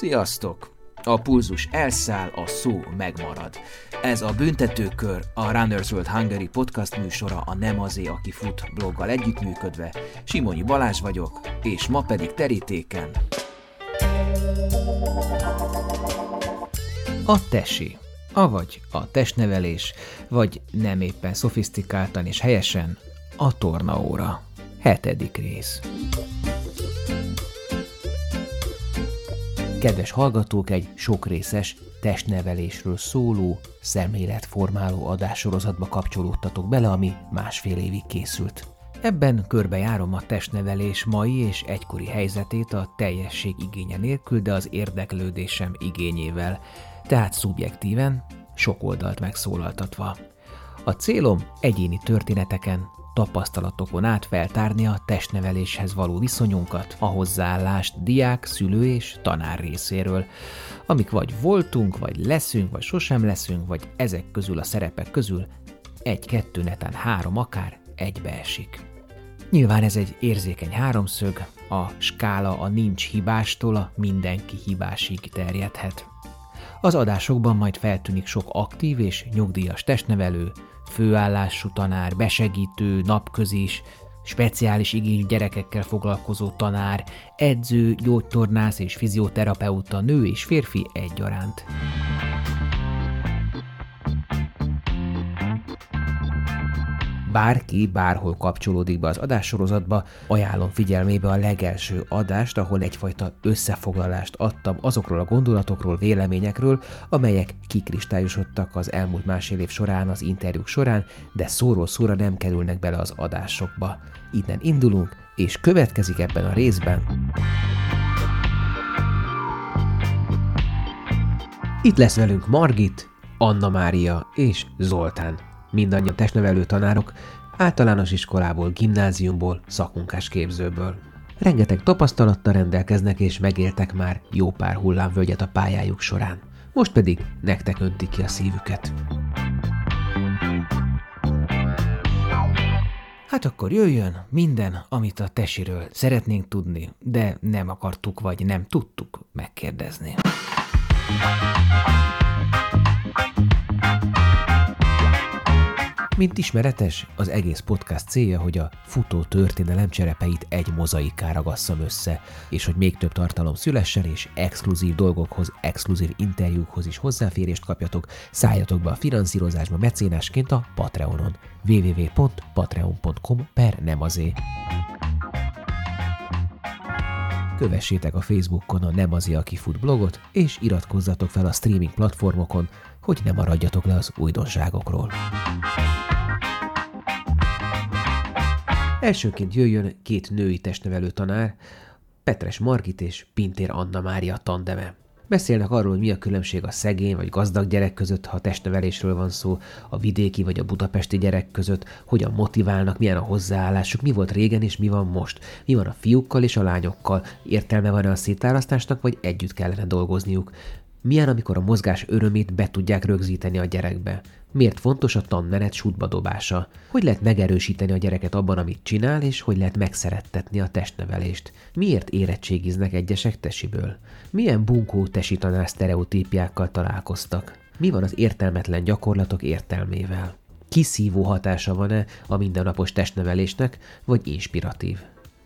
Sziasztok! A pulzus elszáll, a szó megmarad. Ez a Büntetőkör, a Runners World Hungary podcast műsora a Nem azé, aki fut bloggal együttműködve. Simonyi Balázs vagyok, és ma pedig terítéken. A tesi, avagy a testnevelés, vagy nem éppen szofisztikáltan és helyesen a tornaóra. Hetedik rész. Kedves hallgatók, egy sokrészes testnevelésről szóló, szemléletformáló adássorozatba kapcsolódtatok bele, ami másfél évig készült. Ebben körbejárom a testnevelés mai és egykori helyzetét a teljesség igénye nélkül, de az érdeklődésem igényével, tehát szubjektíven, sok oldalt megszólaltatva. A célom egyéni történeteken, tapasztalatokon át feltárni a testneveléshez való viszonyunkat, a hozzáállást diák, szülő és tanár részéről, amik vagy voltunk, vagy leszünk, vagy sosem leszünk, vagy ezek közül a szerepek közül egy-kettő netán három akár egybeesik. Nyilván ez egy érzékeny háromszög, a skála a nincs hibástól a mindenki hibásig terjedhet. Az adásokban majd feltűnik sok aktív és nyugdíjas testnevelő, főállású tanár, besegítő, napközis, speciális igényű gyerekekkel foglalkozó tanár, edző, gyógytornász és fizioterapeuta, nő és férfi egyaránt. Bárki bárhol kapcsolódik be az adássorozatba, ajánlom figyelmébe a legelső adást, ahol egyfajta összefoglalást adtam azokról a gondolatokról, véleményekről, amelyek kikristályosodtak az elmúlt másfél év során, az interjúk során, de szóról szóra nem kerülnek bele az adásokba. Innen indulunk, és következik ebben a részben. Itt lesz velünk Margit, Anna Mária és Zoltán mindannyian testnevelő tanárok, általános iskolából, gimnáziumból, szakmunkás képzőből. Rengeteg tapasztalattal rendelkeznek és megéltek már jó pár hullámvölgyet a pályájuk során. Most pedig nektek öntik ki a szívüket. Hát akkor jöjjön minden, amit a tesiről szeretnénk tudni, de nem akartuk vagy nem tudtuk megkérdezni. Mint ismeretes, az egész podcast célja, hogy a futó történelem cserepeit egy mozaikára gasszam össze, és hogy még több tartalom szülessen, és exkluzív dolgokhoz, exkluzív interjúkhoz is hozzáférést kapjatok, szálljatok be a finanszírozásba mecénásként a Patreonon www.patreon.com per nem. Kövessétek a Facebookon a Nem azé, aki fut blogot, és iratkozzatok fel a streaming platformokon, hogy ne maradjatok le az újdonságokról. Elsőként jöjjön két női testnevelő tanár, Petres Margit és Pintér Anna Mária tandeme. Beszélnek arról, hogy mi a különbség a szegény vagy gazdag gyerek között, ha testnevelésről van szó, a vidéki vagy a budapesti gyerek között, hogyan motiválnak, milyen a hozzáállásuk, mi volt régen és mi van most, mi van a fiúkkal és a lányokkal, értelme van-e a szétárasztásnak, vagy együtt kellene dolgozniuk, milyen, amikor a mozgás örömét be tudják rögzíteni a gyerekbe? Miért fontos a tanmenet sútba dobása? Hogy lehet megerősíteni a gyereket abban, amit csinál, és hogy lehet megszerettetni a testnevelést? Miért érettségiznek egyesek tesiből? Milyen bunkó tesi tanár sztereotípiákkal találkoztak? Mi van az értelmetlen gyakorlatok értelmével? Kiszívó hatása van-e a mindennapos testnevelésnek, vagy inspiratív?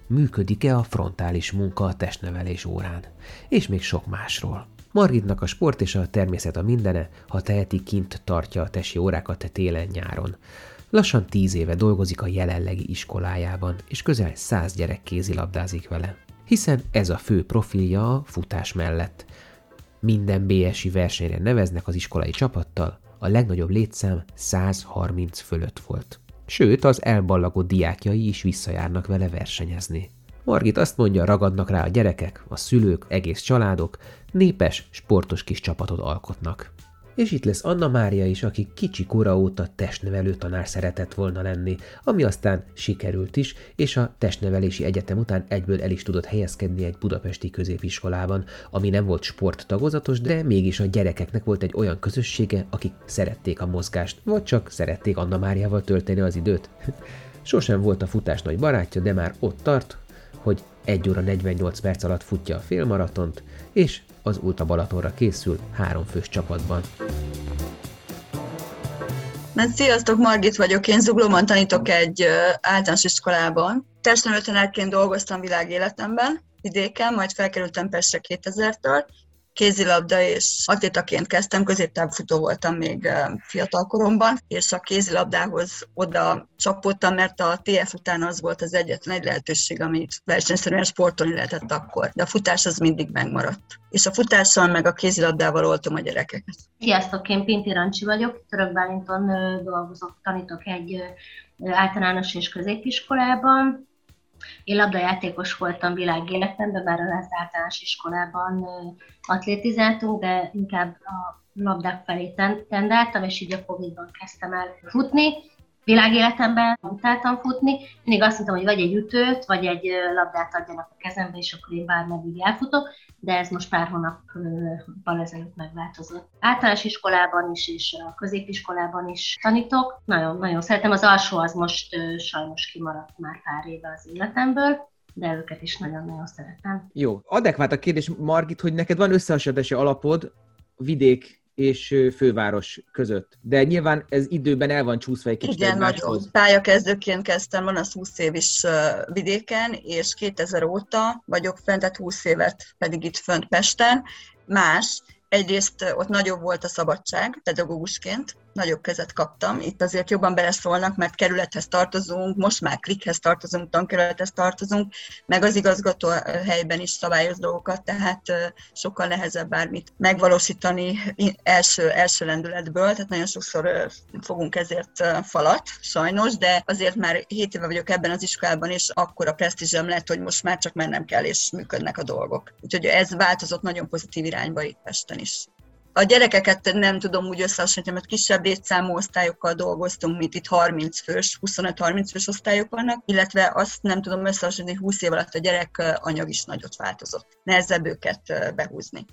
Működik-e a frontális munka a testnevelés órán? És még sok másról. Margitnak a sport és a természet a mindene, ha teheti kint tartja a tesi órákat télen-nyáron. Lassan tíz éve dolgozik a jelenlegi iskolájában, és közel száz gyerek kézilabdázik vele. Hiszen ez a fő profilja a futás mellett. Minden BSI versenyre neveznek az iskolai csapattal, a legnagyobb létszám 130 fölött volt. Sőt, az elballagott diákjai is visszajárnak vele versenyezni. Margit azt mondja, ragadnak rá a gyerekek, a szülők, egész családok, népes, sportos kis csapatot alkotnak. És itt lesz Anna Mária is, aki kicsi kora óta testnevelő tanár szeretett volna lenni, ami aztán sikerült is, és a testnevelési egyetem után egyből el is tudott helyezkedni egy budapesti középiskolában, ami nem volt sporttagozatos, de mégis a gyerekeknek volt egy olyan közössége, akik szerették a mozgást, vagy csak szerették Anna Máriával tölteni az időt. Sosem volt a futás nagy barátja, de már ott tart, hogy 1 óra 48 perc alatt futja a félmaratont, és az Ulta Balatonra készül három fős csapatban. Mert sziasztok, Margit vagyok, én zuglóban tanítok egy általános iskolában. Testnevelőtanárként dolgoztam világéletemben, vidéken, majd felkerültem Pestre 2000-től, kézilabda és atlétaként kezdtem, középtávfutó voltam még fiatal koromban, és a kézilabdához oda csapottam, mert a TF után az volt az egyetlen egy lehetőség, amit versenyszerűen sportolni lehetett akkor. De a futás az mindig megmaradt. És a futással meg a kézilabdával oltom a gyerekeket. Sziasztok, én Pinti Rancsi vagyok, Török Bálinton dolgozok, tanítok egy általános és középiskolában, én labdajátékos voltam világéletemben, bár az általános iskolában atlétizáltunk, de inkább a labdák felé tendáltam, és így a Covid-ban kezdtem el futni világéletemben utáltam futni, mindig azt mondtam, hogy vagy egy ütőt, vagy egy labdát adjanak a kezembe, és akkor én bármeddig elfutok, de ez most pár hónappal ezelőtt megváltozott. Általános iskolában is, és a középiskolában is tanítok. Nagyon, nagyon szeretem. Az alsó az most sajnos kimaradt már pár éve az életemből, de őket is nagyon-nagyon szeretem. Jó. Adekvát a kérdés, Margit, hogy neked van összehasonlítási alapod vidék és főváros között. De nyilván ez időben el van csúszva egy kicsit Igen, nagyon. Pályakezdőként kezdtem, van az 20 év is vidéken, és 2000 óta vagyok fent, tehát 20 évet pedig itt fönt Pesten. Más, egyrészt ott nagyobb volt a szabadság pedagógusként, nagyobb kezet kaptam. Itt azért jobban beleszólnak, mert kerülethez tartozunk, most már klikhez tartozunk, tankerülethez tartozunk, meg az igazgató helyben is szabályoz dolgokat, tehát sokkal nehezebb bármit megvalósítani első, első lendületből, tehát nagyon sokszor fogunk ezért falat, sajnos, de azért már 7 éve vagyok ebben az iskolában, és akkor a presztízsem lett, hogy most már csak mennem kell, és működnek a dolgok. Úgyhogy ez változott nagyon pozitív irányba itt Pesten is. A gyerekeket nem tudom úgy összehasonlítani, mert kisebb létszámú osztályokkal dolgoztunk, mint itt 30 fős, 25-30 fős osztályok vannak, illetve azt nem tudom összehasonlítani, hogy 20 év alatt a gyerek anyag is nagyot változott. Nehezebb őket behúzni.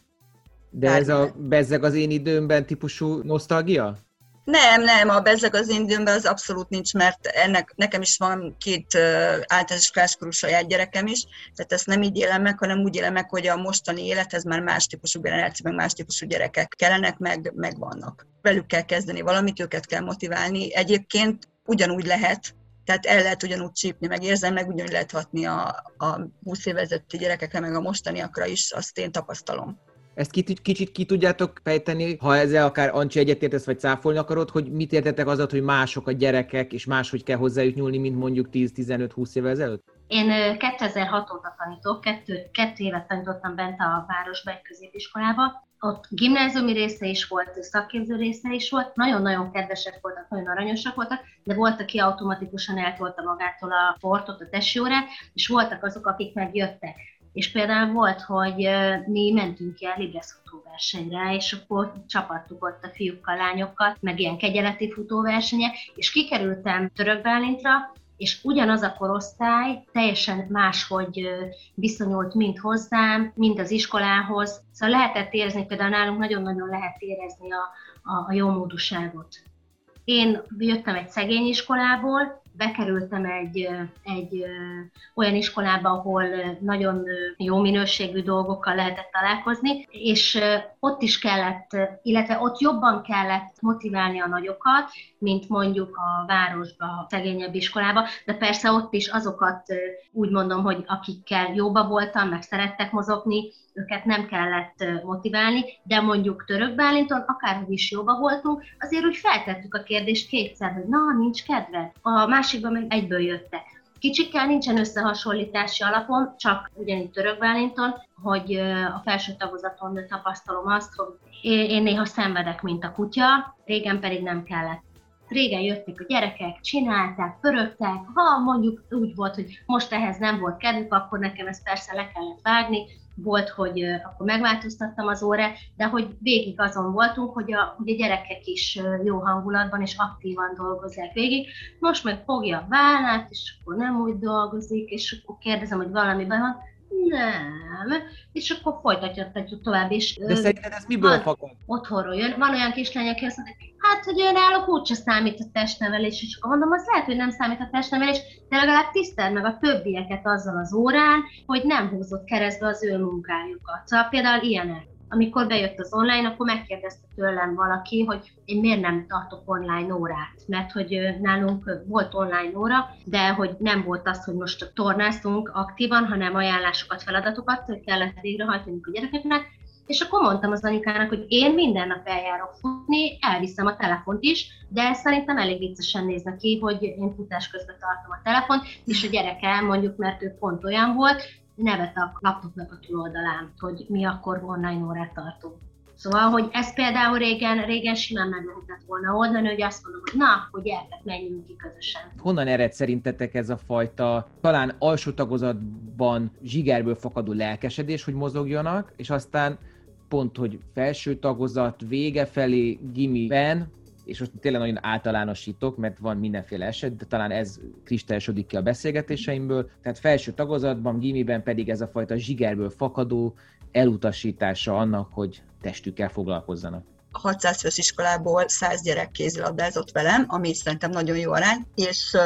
De ez a bezzeg az én időmben típusú nosztalgia? Nem, nem, a bezzeg az időmben az abszolút nincs, mert ennek, nekem is van két uh, általános iskoláskorú saját gyerekem is, tehát ezt nem így élem meg, hanem úgy élem meg, hogy a mostani élethez már más típusú generáció, meg más típusú gyerekek kellenek, meg, meg vannak. Velük kell kezdeni valamit, őket kell motiválni. Egyébként ugyanúgy lehet, tehát el lehet ugyanúgy csípni, meg érzem, meg ugyanúgy lehet hatni a, a 20 évezetti gyerekekre, meg a mostaniakra is, azt én tapasztalom. Ezt kicsit, kicsit ki tudjátok fejteni, ha ezzel akár Ancsi egyetértesz, vagy cáfolni akarod, hogy mit értetek az, hogy mások a gyerekek, és máshogy kell hozzájuk nyúlni, mint mondjuk 10-15-20 évvel ezelőtt? Én 2006 óta tanítok, kettő, kettő évet tanítottam bent a városba egy középiskolába. Ott gimnáziumi része is volt, szakképző része is volt, nagyon-nagyon kedvesek voltak, nagyon aranyosak voltak, de volt, aki automatikusan eltolta magától a sportot, a testjórát, és voltak azok, akik megjöttek és például volt, hogy mi mentünk a Libres futóversenyre, és akkor csapattuk ott a fiúkkal, lányokkal, meg ilyen kegyeleti futóversenyek, és kikerültem Török Bálintra, és ugyanaz a korosztály teljesen máshogy viszonyult mind hozzám, mind az iskolához. Szóval lehetett érezni, például nálunk nagyon-nagyon lehet érezni a, a, a jó módúságot. Én jöttem egy szegény iskolából, bekerültem egy, egy olyan iskolába, ahol nagyon jó minőségű dolgokkal lehetett találkozni, és ott is kellett, illetve ott jobban kellett motiválni a nagyokat, mint mondjuk a városba, a szegényebb iskolába, de persze ott is azokat úgy mondom, hogy akikkel jóba voltam, meg szerettek mozogni, őket nem kellett motiválni, de mondjuk Török Bálinton, akárhogy is jóba voltunk, azért úgy feltettük a kérdést kétszer, hogy na, nincs kedved. A másikban meg egyből jöttek. Kicsikkel nincsen összehasonlítási alapon, csak ugyanígy Török Bálinton, hogy a felső tagozaton tapasztalom azt, hogy én néha szenvedek, mint a kutya, régen pedig nem kellett régen jöttek a gyerekek, csinálták, pörögtek, ha mondjuk úgy volt, hogy most ehhez nem volt kedvük, akkor nekem ezt persze le kellett vágni, volt, hogy akkor megváltoztattam az órát, de hogy végig azon voltunk, hogy a, hogy a gyerekek is jó hangulatban és aktívan dolgozzák végig. Most meg fogja a vállát, és akkor nem úgy dolgozik, és akkor kérdezem, hogy valami van, nem, és akkor folytatjuk tovább is. De szerinted ez miből van, fakad? Otthonról jön. Van olyan kislány, aki azt mondja, hát, hogy ő náluk úgyse számít a testnevelés, és akkor mondom, az lehet, hogy nem számít a testnevelés, de legalább tiszteld meg a többieket azzal az órán, hogy nem húzott keresztbe az ő munkájukat. Szóval például ilyenek amikor bejött az online, akkor megkérdezte tőlem valaki, hogy én miért nem tartok online órát, mert hogy nálunk volt online óra, de hogy nem volt az, hogy most tornáztunk aktívan, hanem ajánlásokat, feladatokat kellett végrehajtani a gyerekeknek, és akkor mondtam az anyukának, hogy én minden nap eljárok futni, elviszem a telefont is, de szerintem elég viccesen néznek ki, hogy én futás közben tartom a telefont, és a gyereke mondjuk, mert ő pont olyan volt, nevet a laptopnak a túloldalán, hogy mi akkor online órát tartunk. Szóval, hogy ez például régen, régen simán meg lehetett volna oldani, hogy azt mondom, hogy na, hogy gyertek, menjünk ki közösen. Honnan ered szerintetek ez a fajta, talán alsó tagozatban zsigerből fakadó lelkesedés, hogy mozogjanak, és aztán pont, hogy felső tagozat vége felé gimiben, és most tényleg nagyon általánosítok, mert van mindenféle eset, de talán ez kristályosodik ki a beszélgetéseimből. Tehát felső tagozatban, gimiben pedig ez a fajta zsigerből fakadó elutasítása annak, hogy testükkel foglalkozzanak. 600 fős iskolából 100 gyerek kézilabdázott velem, ami szerintem nagyon jó arány, és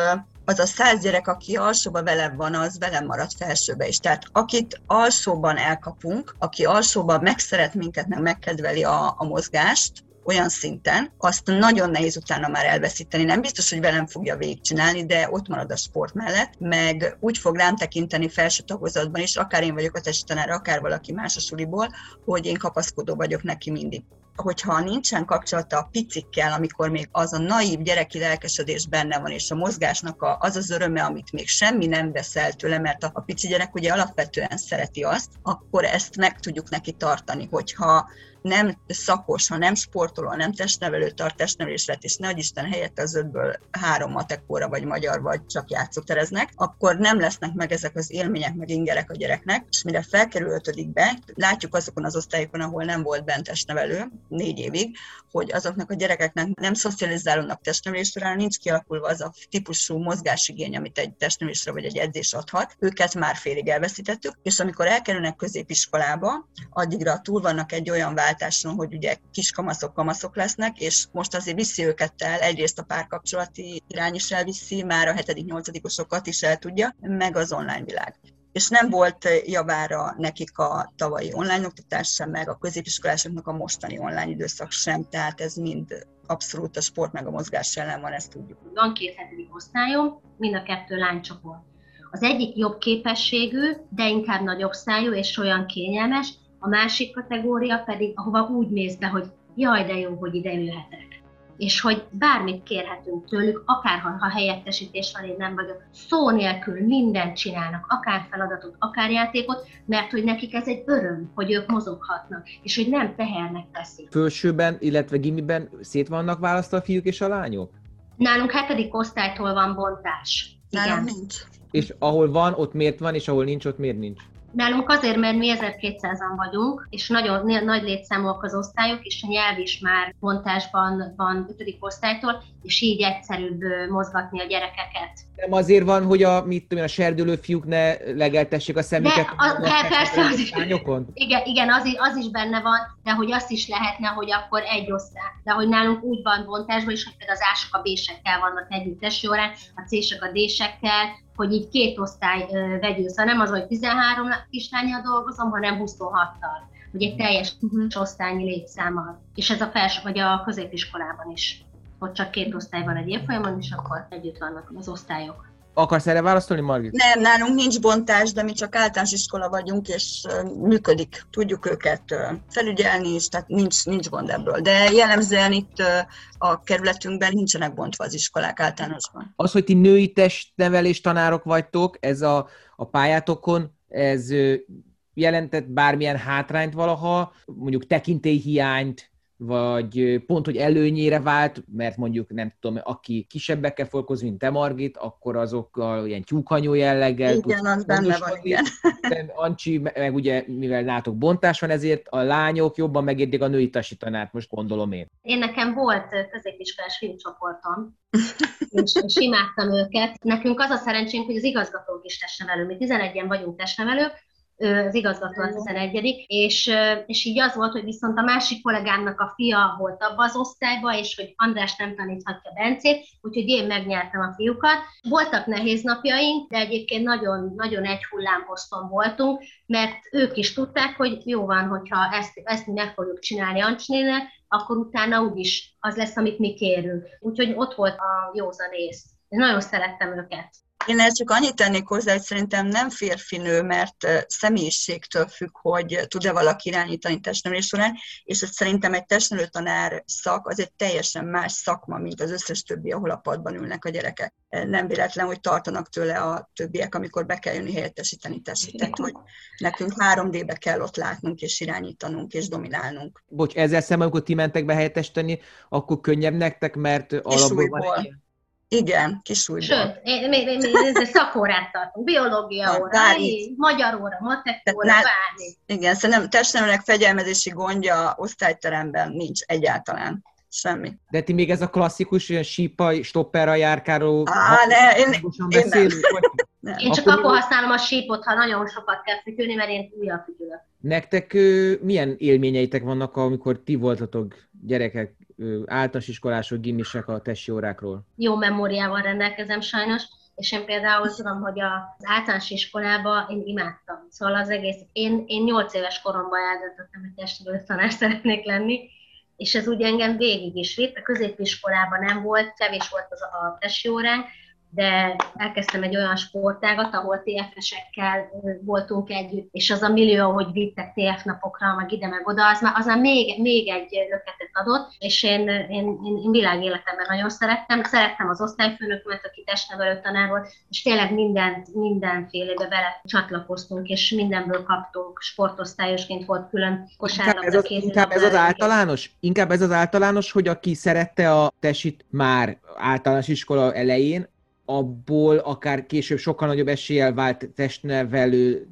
az a száz gyerek, aki alsóban velem van, az velem marad felsőbe is. Tehát akit alsóban elkapunk, aki alsóban megszeret minket, meg megkedveli a, a mozgást, olyan szinten, azt nagyon nehéz utána már elveszíteni. Nem biztos, hogy velem fogja végigcsinálni, de ott marad a sport mellett, meg úgy fog rám tekinteni felső tagozatban is, akár én vagyok a testtanár, akár valaki más a suliból, hogy én kapaszkodó vagyok neki mindig hogyha nincsen kapcsolata a picikkel, amikor még az a naív gyereki lelkesedés benne van, és a mozgásnak a, az az öröme, amit még semmi nem veszel tőle, mert a, a pici gyerek ugye alapvetően szereti azt, akkor ezt meg tudjuk neki tartani, hogyha nem szakos, ha nem sportoló, nem testnevelő tart testnevelésre, és ne Isten helyette az ötből három matekóra, vagy magyar, vagy csak játszótereznek, akkor nem lesznek meg ezek az élmények, meg ingerek a gyereknek, és mire felkerül ötödikbe, látjuk azokon az osztályokon, ahol nem volt bent testnevelő, négy évig, hogy azoknak a gyerekeknek nem szocializálódnak testnevelés során, nincs kialakulva az a típusú mozgásigény, amit egy testnevelésre vagy egy edzés adhat, őket már félig elveszítettük, és amikor elkerülnek középiskolába, addigra túl vannak egy olyan vált váltáson, hogy ugye kiskamaszok, kamaszok lesznek, és most azért viszi őket el, egyrészt a párkapcsolati irány is elviszi, már a 7.-8. osokat is el tudja, meg az online világ és nem volt javára nekik a tavalyi online oktatás sem, meg a középiskolásoknak a mostani online időszak sem, tehát ez mind abszolút a sport meg a mozgás ellen van, ezt tudjuk. Van két hetedik osztályom, mind a kettő lánycsoport. Az egyik jobb képességű, de inkább nagyobb szájú és olyan kényelmes, a másik kategória pedig, ahova úgy mész be, hogy jaj, de jó, hogy ide ülhetek. És hogy bármit kérhetünk tőlük, akár ha helyettesítés van, én nem vagyok, szó nélkül mindent csinálnak, akár feladatot, akár játékot, mert hogy nekik ez egy öröm, hogy ők mozoghatnak, és hogy nem tehernek teszik. Fölsőben, illetve gimiben szét vannak választva a fiúk és a lányok? Nálunk hetedik osztálytól van bontás. Igen. Nálunk nincs. És ahol van, ott miért van, és ahol nincs, ott miért nincs? Nálunk azért, mert mi 1200-an vagyunk, és nagyon nagy létszámúak az osztályok, és a nyelv is már bontásban van 5. osztálytól, és így egyszerűbb mozgatni a gyerekeket. Nem azért van, hogy a, mit tudom, a serdülő fiúk ne legeltessék a szemüket? De, a, de persze, az is, igen, igen az, az is benne van, de hogy azt is lehetne, hogy akkor egy osztály. De hogy nálunk úgy van bontásban, és hogy például az ások a bésekkel vannak együtt órán, a cések a désekkel, hogy így két osztály vegyül, szóval nem az, hogy 13 kislányjal dolgozom, hanem 26-tal, hogy egy teljes uh-huh. osztályi létszámmal. És ez a felső, vagy a középiskolában is. Ott csak két osztály van egy évfolyamon, és akkor együtt vannak az osztályok. Akarsz erre válaszolni, Margit? Nem, nálunk nincs bontás, de mi csak általános iskola vagyunk, és működik. Tudjuk őket felügyelni is, tehát nincs, nincs gond ebből. De jellemzően itt a kerületünkben nincsenek bontva az iskolák általánosban. Az, hogy ti női testnevelés tanárok vagytok, ez a, a pályátokon, ez jelentett bármilyen hátrányt valaha, mondjuk tekintélyhiányt, vagy pont, hogy előnyére vált, mert mondjuk nem tudom, aki kisebbekkel foglalkozik, mint te Margit, akkor azokkal ilyen tyúkanyó jelleggel Igen, az benne van, igen. Ancsi, meg ugye, mivel nátok bontás van, ezért a lányok jobban megértik a női tanítanát, most gondolom én. Én nekem volt középiskolás filmcsoportom, és, és imádtam őket. Nekünk az a szerencsénk, hogy az igazgatók is testnevelő. Mi 11-en vagyunk testnevelők, ő az igazgató a 11 és, és így az volt, hogy viszont a másik kollégámnak a fia volt abba az osztályba, és hogy András nem taníthatja Bencét, úgyhogy én megnyertem a fiúkat. Voltak nehéz napjaink, de egyébként nagyon, nagyon egy hullámposzton voltunk, mert ők is tudták, hogy jó van, hogyha ezt, ezt mi meg fogjuk csinálni Ancsnének, akkor utána úgyis az lesz, amit mi kérünk. Úgyhogy ott volt a józanész. Én nagyon szerettem őket. Én ezt csak annyit tennék hozzá, hogy szerintem nem férfinő, mert személyiségtől függ, hogy tud-e valaki irányítani testnevelés során, és hogy szerintem egy testnevelő tanár szak az egy teljesen más szakma, mint az összes többi, ahol a padban ülnek a gyerekek. Nem véletlen, hogy tartanak tőle a többiek, amikor be kell jönni helyettesíteni testet, hogy nekünk 3D-be kell ott látnunk, és irányítanunk, és dominálnunk. Bocs, ezzel szemben, amikor ti mentek be helyettesíteni, akkor könnyebb nektek, mert alapból van egy igen, kisújból. Sőt, én, mi, mi, mi, szakórát tartunk, biológia óra, magyar óra, matek óra, bármi. Igen, szerintem testnevelek fegyelmezési gondja osztályteremben nincs egyáltalán. Semmi. De ti még ez a klasszikus ilyen sípa, stopperra járkáló... Á, ne, én, én nem. Nem. Én csak akkor, akkor használom a sípot, ha nagyon sokat kell fütyülni, mert én újra fütyülök. Nektek milyen élményeitek vannak, amikor ti voltatok gyerekek, általános iskolások, gimisek a testi órákról? Jó memóriával rendelkezem sajnos, és én például tudom, hogy az általános iskolában én imádtam. Szóval az egész, én, én 8 éves koromban eldöntöttem, hogy testnevelő tanár szeretnék lenni, és ez úgy engem végig is vitt. A középiskolában nem volt, kevés volt az a testi óránk, de elkezdtem egy olyan sportágat, ahol TFS-ekkel voltunk együtt, és az a millió, hogy vittek TF napokra, meg ide, meg oda, az már, az már még, még egy löketet adott, és én, én, én, én világéletemben nagyon szerettem. Szerettem az osztályfőnökömet, aki testnevelő tanár volt, és tényleg mindent, mindenfélébe bele csatlakoztunk, és mindenből kaptunk. Sportosztályosként volt külön kosárlabda. Inkább ez az, inkább ez az általános? Inkább ez az általános, hogy aki szerette a tesit már általános iskola elején, abból akár később sokkal nagyobb eséllyel vált testnevelő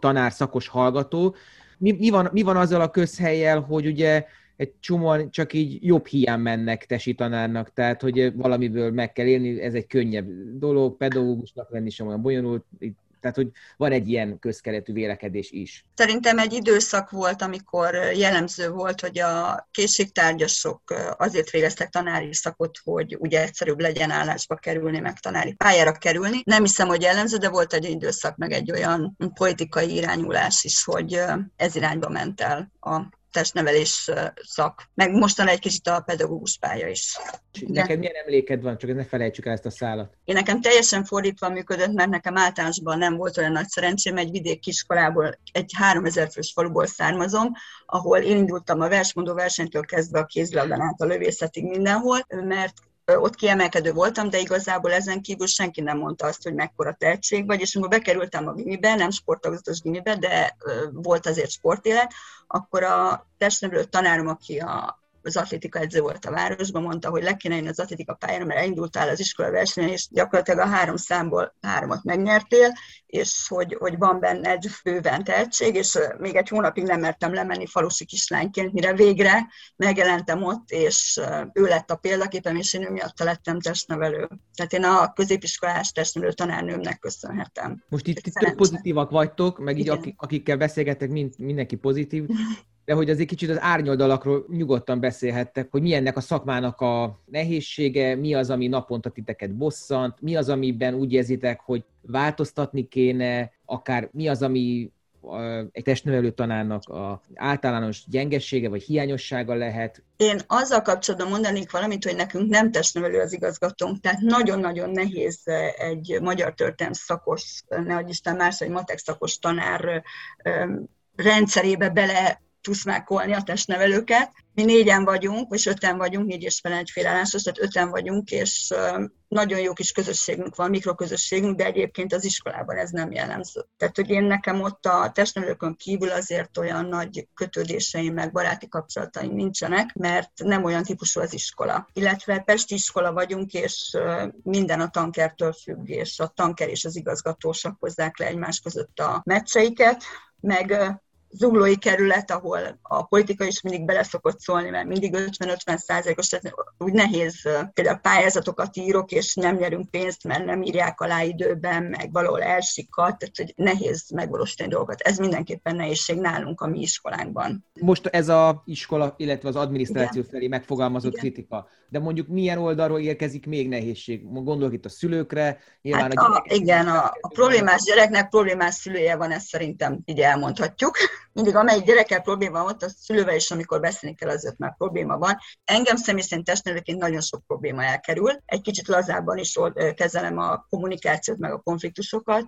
tanár, szakos hallgató. Mi, mi, van, mi van azzal a közhelyel, hogy ugye egy csomóan csak így jobb hiány mennek tesi tanárnak, tehát hogy valamiből meg kell élni, ez egy könnyebb dolog, pedagógusnak lenni sem olyan bonyolult, itt tehát, hogy van egy ilyen közkeletű vélekedés is. Szerintem egy időszak volt, amikor jellemző volt, hogy a készségtárgyasok azért végeztek tanári szakot, hogy ugye egyszerűbb legyen állásba kerülni, meg tanári pályára kerülni. Nem hiszem, hogy jellemző, de volt egy időszak, meg egy olyan politikai irányulás is, hogy ez irányba ment el a testnevelés szak, meg mostan egy kicsit a pedagógus pálya is. Neked milyen emléked van, csak ne felejtsük el ezt a szállat. Én nekem teljesen fordítva működött, mert nekem általánosban nem volt olyan nagy szerencsém, egy vidék kiskolából, egy 3000 fős faluból származom, ahol én indultam a versmondó versenytől kezdve a kézilabdán át a lövészetig mindenhol, mert ott kiemelkedő voltam, de igazából ezen kívül senki nem mondta azt, hogy mekkora tehetség vagy, és amikor bekerültem a gimibe, nem sportagozatos gimibe, de volt azért sportélet, akkor a testnevelő tanárom, aki a az atlétika edző volt a városban, mondta, hogy le kéne jönni az atlétika pályára, mert elindultál az iskola versenyen, és gyakorlatilag a három számból háromat megnyertél, és hogy, hogy van benne egy bőven tehetség, és még egy hónapig nem mertem lemenni falusi kislányként, mire végre megjelentem ott, és ő lett a példaképem, és én ő miatt lettem testnevelő. Tehát én a középiskolás testnevelő tanárnőmnek köszönhetem. Most itt, itt tök pozitívak vagytok, meg így akik, akikkel beszélgetek, mind, mindenki pozitív de hogy azért kicsit az árnyoldalakról nyugodtan beszélhettek, hogy mi ennek a szakmának a nehézsége, mi az, ami naponta titeket bosszant, mi az, amiben úgy érzitek, hogy változtatni kéne, akár mi az, ami egy testnevelő tanárnak a általános gyengessége vagy hiányossága lehet? Én azzal kapcsolatban mondanék valamit, hogy nekünk nem testnevelő az igazgatónk, tehát nagyon-nagyon nehéz egy magyar történelm szakos, nehogy Isten más, egy matek szakos tanár rendszerébe bele tuszmákolni a testnevelőket. Mi négyen vagyunk, vagy öten vagyunk, négy és egy félállásos, tehát öten vagyunk, és nagyon jó kis közösségünk van, mikroközösségünk, de egyébként az iskolában ez nem jellemző. Tehát, hogy én nekem ott a testnevelőkön kívül azért olyan nagy kötődéseim, meg baráti kapcsolataim nincsenek, mert nem olyan típusú az iskola. Illetve Pesti iskola vagyunk, és minden a tankertől függ, és a tanker és az igazgatósak hozzák le egymás között a meccseiket, meg zuglói kerület, ahol a politika is mindig beleszokott szólni, mert mindig 50-50 százalékos, tehát úgy nehéz például pályázatokat írok, és nem nyerünk pénzt, mert nem írják alá időben, meg valahol elsikat, tehát hogy nehéz megvalósítani dolgokat. Ez mindenképpen nehézség nálunk a mi iskolánkban. Most ez a iskola, illetve az adminisztráció Igen. felé megfogalmazott Igen. kritika, de mondjuk milyen oldalról érkezik még nehézség? Gondolok itt a szülőkre, nyilván hát a, a Igen, a, a problémás gyereknek problémás szülője van, ezt szerintem így elmondhatjuk mindig amelyik gyerekkel probléma van, ott a szülővel is, amikor beszélni kell, azért már probléma van. Engem személy szerint testnevelőként nagyon sok probléma elkerül. Egy kicsit lazábban is kezelem a kommunikációt, meg a konfliktusokat.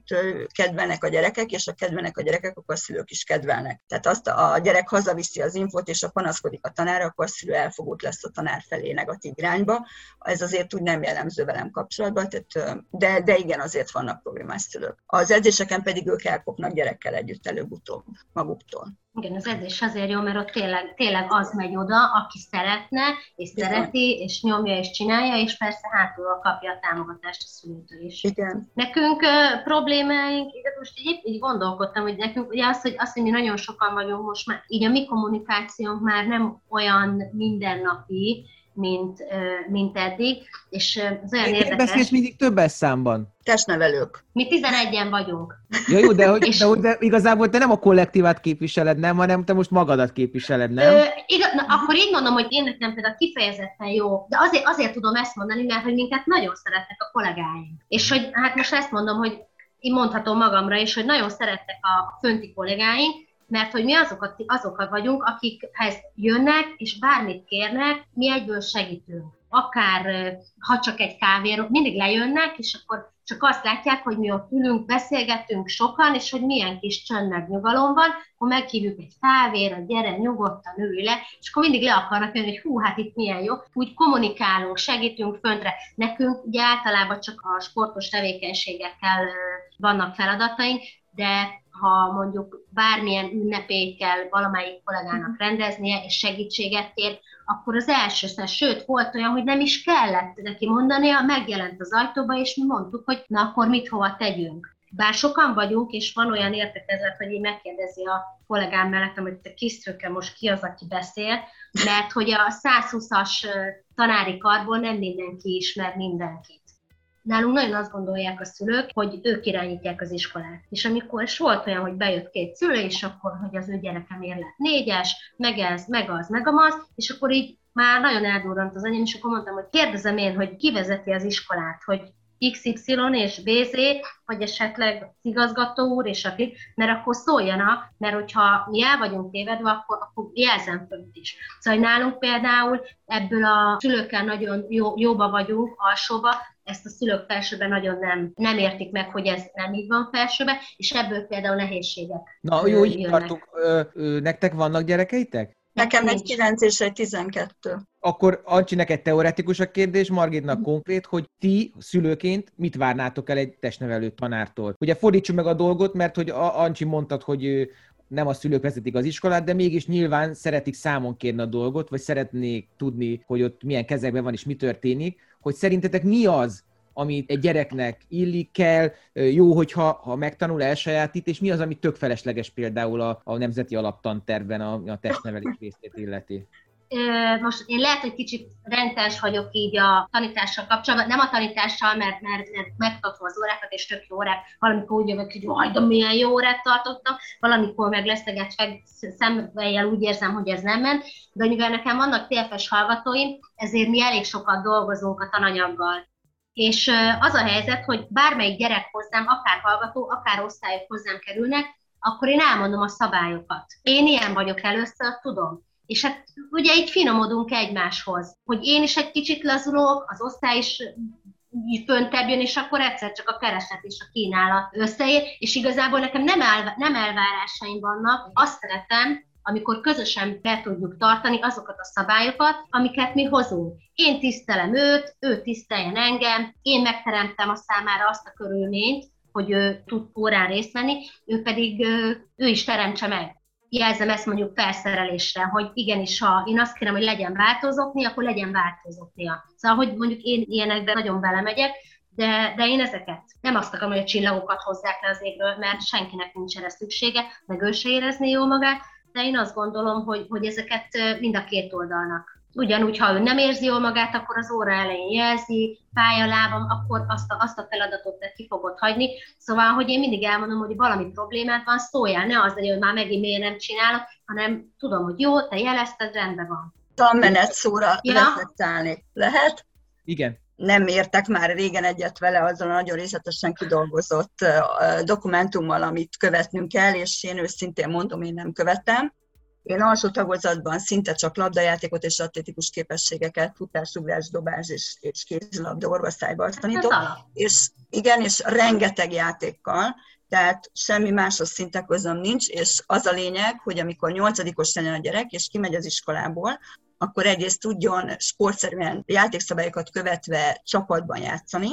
Kedvelnek a gyerekek, és a kedvelnek a gyerekek, akkor a szülők is kedvelnek. Tehát azt a gyerek hazaviszi az infot, és a panaszkodik a tanár, akkor a szülő elfogult lesz a tanár felé negatív irányba. Ez azért úgy nem jellemző velem kapcsolatban, tehát, de, de igen, azért vannak problémás szülők. Az edzéseken pedig ők elkopnak gyerekkel együtt előbb-utóbb maguktól. Igen, az edzés azért jó, mert ott tényleg, tényleg az megy oda, aki szeretne, és Igen. szereti, és nyomja, és csinálja, és persze hátulról kapja a támogatást a szülőtől is. Igen. Nekünk uh, problémáink, de most így, így gondolkodtam, hogy nekünk ugye az, hogy, az, hogy mi nagyon sokan vagyunk most már, így a mi kommunikációnk már nem olyan mindennapi, mint, mint eddig, és az olyan Én érdekes... Beszélsz mindig többes számban. Testnevelők. Mi 11-en vagyunk. Ja, jó, de, hogy, és... de, de igazából te nem a kollektívát képviseled, nem, hanem te most magadat képviseled, nem? Ö, igaz, na, akkor így mondom, hogy én nekem például kifejezetten jó, de azért, azért tudom ezt mondani, mert hogy minket nagyon szeretnek a kollégáink. És hogy hát most ezt mondom, hogy én mondhatom magamra is, hogy nagyon szerettek a fönti kollégáink, mert hogy mi azokat, azokat vagyunk, akikhez jönnek, és bármit kérnek, mi egyből segítünk. Akár ha csak egy kávéról, mindig lejönnek, és akkor csak azt látják, hogy mi ott ülünk, beszélgetünk sokan, és hogy milyen kis csönd meg nyugalom van, akkor meghívjuk egy kávéra, gyere, nyugodtan ülj le, és akkor mindig le akarnak jönni, hogy hú, hát itt milyen jó. Úgy kommunikálunk, segítünk föntre. Nekünk ugye általában csak a sportos tevékenységekkel vannak feladataink, de ha mondjuk bármilyen ünnepét kell valamelyik kollégának mhm. rendeznie, és segítséget kér, akkor az első szem, sőt, volt olyan, hogy nem is kellett neki mondania, megjelent az ajtóba, és mi mondtuk, hogy na akkor mit hova tegyünk. Bár sokan vagyunk, és van olyan értekezet, hogy így megkérdezi a kollégám mellettem, hogy te kisztrőke most ki az, aki beszél, mert hogy a 120-as tanári karból nem mindenki ismer mindenkit. Nálunk nagyon azt gondolják a szülők, hogy ők irányítják az iskolát. És amikor és volt olyan, hogy bejött két szülő, és akkor, hogy az ő gyerekem ér lett négyes, meg ez, meg az, meg amaz, és akkor így már nagyon eldurrant az anyám, és akkor mondtam, hogy kérdezem én, hogy ki vezeti az iskolát, hogy XY és BZ, vagy esetleg igazgató úr és akik, mert akkor szóljanak, mert hogyha mi el vagyunk tévedve, akkor, akkor jelzem fönt is. Szóval nálunk például ebből a szülőkkel nagyon jó, jóba vagyunk, alsóba, ezt a szülők felsőben nagyon nem, nem értik meg, hogy ez nem így van felsőben, és ebből például nehézségek. Na, jó, így tartunk. Ö, ö, nektek vannak gyerekeitek? Nekem egy 9 és egy 12. Akkor Ancsi, neked teoretikus a kérdés, Margitnak konkrét, hogy ti szülőként mit várnátok el egy testnevelő tanártól? Ugye fordítsuk meg a dolgot, mert hogy Ancsi mondtad, hogy nem a szülők vezetik az iskolát, de mégis nyilván szeretik számon kérni a dolgot, vagy szeretnék tudni, hogy ott milyen kezekben van és mi történik, hogy szerintetek mi az, amit egy gyereknek illik kell, jó, hogyha ha megtanul, elsajátít, és mi az, ami tök felesleges például a, a nemzeti alaptantervben a, a testnevelés részét illeti? Most én lehet, hogy kicsit rendes vagyok így a tanítással kapcsolatban, nem a tanítással, mert, mert, mert megtartom az órákat, és tök jó órák, valamikor úgy jövök, hogy majd, de milyen jó órát tartottam, valamikor meg lesztegetve szemvejjel úgy érzem, hogy ez nem ment, de mivel nekem vannak TFS hallgatóim, ezért mi elég sokat dolgozunk a tananyaggal. És az a helyzet, hogy bármelyik gyerek hozzám, akár hallgató, akár osztályok hozzám kerülnek, akkor én elmondom a szabályokat. Én ilyen vagyok először, tudom és hát ugye így finomodunk egymáshoz, hogy én is egy kicsit lazulok, az osztály is föntebb jön, és akkor egyszer csak a kereset és a kínálat összeér, és igazából nekem nem, el, nem elvárásaim vannak, azt szeretem, amikor közösen be tudjuk tartani azokat a szabályokat, amiket mi hozunk. Én tisztelem őt, ő tiszteljen engem, én megteremtem a számára azt a körülményt, hogy ő tud órán részt venni, ő pedig ő is teremtse meg jelzem ezt mondjuk felszerelésre, hogy igenis, ha én azt kérem, hogy legyen változókni, akkor legyen változóknia. Szóval, hogy mondjuk én ilyenekben nagyon belemegyek, de, de én ezeket nem azt akarom, hogy a csillagokat hozzák le az égről, mert senkinek nincs erre szüksége, meg ő se érezné jó magát, de én azt gondolom, hogy, hogy ezeket mind a két oldalnak Ugyanúgy, ha ő nem érzi jól magát, akkor az óra elején jelzi, fáj a lábam, akkor azt a, azt a feladatot te ki fogod hagyni. Szóval, hogy én mindig elmondom, hogy valami problémát van, szóljál, ne az legyen, hogy már megint miért nem csinálok, hanem tudom, hogy jó, te jelezted, rendben van. Tanmenet szóra ja. reflektálni. Lehet? Igen nem értek már régen egyet vele azzal a nagyon részletesen kidolgozott dokumentummal, amit követnünk kell, és én őszintén mondom, én nem követem. Én alsó tagozatban szinte csak labdajátékot és atlétikus képességeket, futás, ugrás, dobás és, és kézilabda orvoszájba tanítok. És igen, és rengeteg játékkal, tehát semmi máshoz szinte közöm nincs, és az a lényeg, hogy amikor nyolcadikos legyen a gyerek, és kimegy az iskolából, akkor egyrészt tudjon sportszerűen játékszabályokat követve csapatban játszani,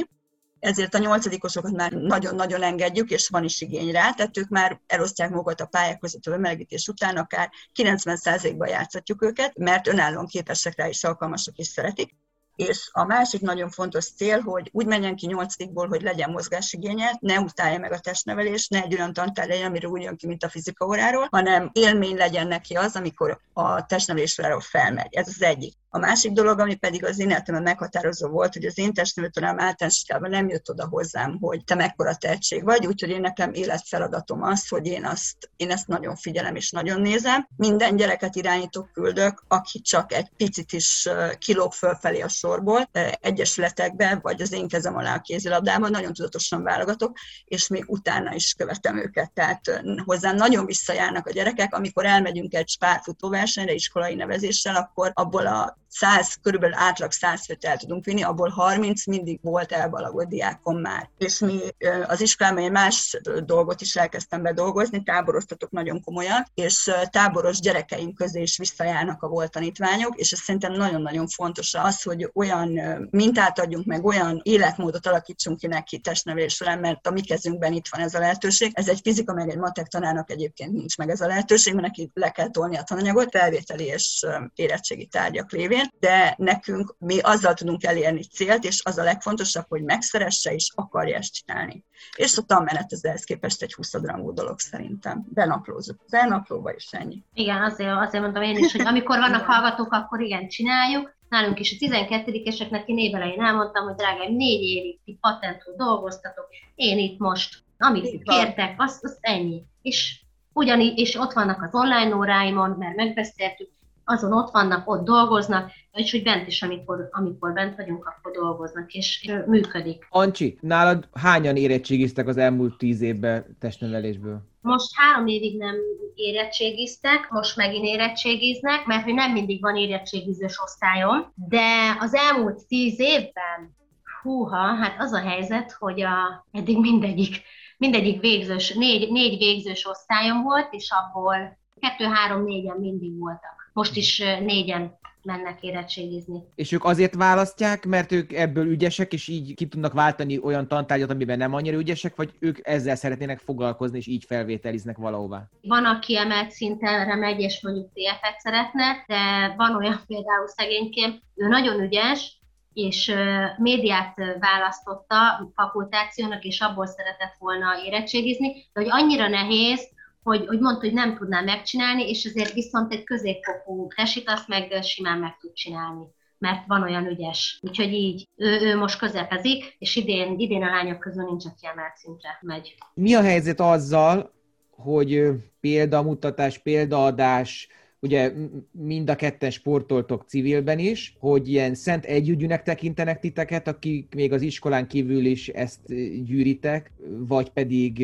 ezért a nyolcadikosokat már nagyon-nagyon engedjük, és van is igény rá, tehát ők már elosztják magukat a pályák között a bemelegítés után, akár 90%-ban játszhatjuk őket, mert önállóan képesek rá is alkalmasok és szeretik. És a másik nagyon fontos cél, hogy úgy menjen ki nyolcadikból, hogy legyen mozgásigénye, ne utálja meg a testnevelés, ne egy olyan tantár legyen, amiről úgy jön ki, mint a fizika óráról, hanem élmény legyen neki az, amikor a testnevelés felmegy. Ez az egyik. A másik dolog, ami pedig az én életemben meghatározó volt, hogy az én testnevelőtanám általános nem jött oda hozzám, hogy te mekkora tehetség vagy, úgyhogy én nekem életfeladatom az, hogy én, azt, én ezt nagyon figyelem és nagyon nézem. Minden gyereket irányítok, küldök, aki csak egy picit is kilóg fölfelé a sorból, egyesületekbe, vagy az én kezem alá a kézilabdában, nagyon tudatosan válogatok, és még utána is követem őket. Tehát hozzám nagyon visszajárnak a gyerekek, amikor elmegyünk egy spárfutóversenyre iskolai nevezéssel, akkor abból a 100, körülbelül átlag 100 főt el tudunk vinni, abból 30 mindig volt elbalagott diákom már. És mi az iskolában egy más dolgot is elkezdtem bedolgozni, táboroztatok nagyon komolyan, és táboros gyerekeim közé is visszajárnak a volt tanítványok, és ez szerintem nagyon-nagyon fontos az, hogy olyan mintát adjunk meg, olyan életmódot alakítsunk ki neki testnevelés során, mert a mi kezünkben itt van ez a lehetőség. Ez egy fizika, meg egy matek tanárnak egyébként nincs meg ez a lehetőség, mert neki le kell tolni a tananyagot, felvételi és érettségi tárgyak lévén, de nekünk mi azzal tudunk elérni célt, és az a legfontosabb, hogy megszeresse és akarja ezt csinálni. És a tanmenet az ehhez képest egy 20 rangú dolog szerintem. Benaplózunk az elnaplóba, és ennyi. Igen, azért, azért mondom én is, hogy amikor vannak hallgatók, akkor igen, csináljuk. Nálunk is a 12-eseknek én évelején elmondtam, hogy drágáim, négy évig ti patentul dolgoztatok, én itt most, amit itt kértek, azt, azt ennyi. És ugyanígy, és ott vannak az online óráimon, mert megbeszéltük, azon ott vannak, ott dolgoznak, és hogy bent is, amikor, amikor bent vagyunk, akkor dolgoznak, és működik. Ancsi, nálad hányan érettségiztek az elmúlt tíz évben testnevelésből? Most három évig nem érettségiztek, most megint érettségiznek, mert hogy nem mindig van érettségizős osztályom, de az elmúlt tíz évben, húha, hát az a helyzet, hogy a, eddig mindegyik, mindegyik végzős, négy, négy végzős osztályom volt, és abból kettő, három, négyen mindig voltak most is négyen mennek érettségizni. És ők azért választják, mert ők ebből ügyesek, és így ki tudnak váltani olyan tantárgyat, amiben nem annyira ügyesek, vagy ők ezzel szeretnének foglalkozni, és így felvételiznek valahová? Van, aki emelt szintenre megy, és mondjuk TF-et szeretne, de van olyan például szegényként, ő nagyon ügyes, és médiát választotta fakultációnak, és abból szeretett volna érettségizni, de hogy annyira nehéz, hogy, hogy mondta, hogy nem tudná megcsinálni, és ezért viszont egy középfokú tesit azt meg simán meg tud csinálni mert van olyan ügyes. Úgyhogy így, ő, ő most közepezik, és idén, idén a lányok közül nincs, aki emelt szintre megy. Mi a helyzet azzal, hogy példamutatás, példaadás, ugye mind a ketten sportoltok civilben is, hogy ilyen szent együgyűnek tekintenek titeket, akik még az iskolán kívül is ezt gyűritek, vagy pedig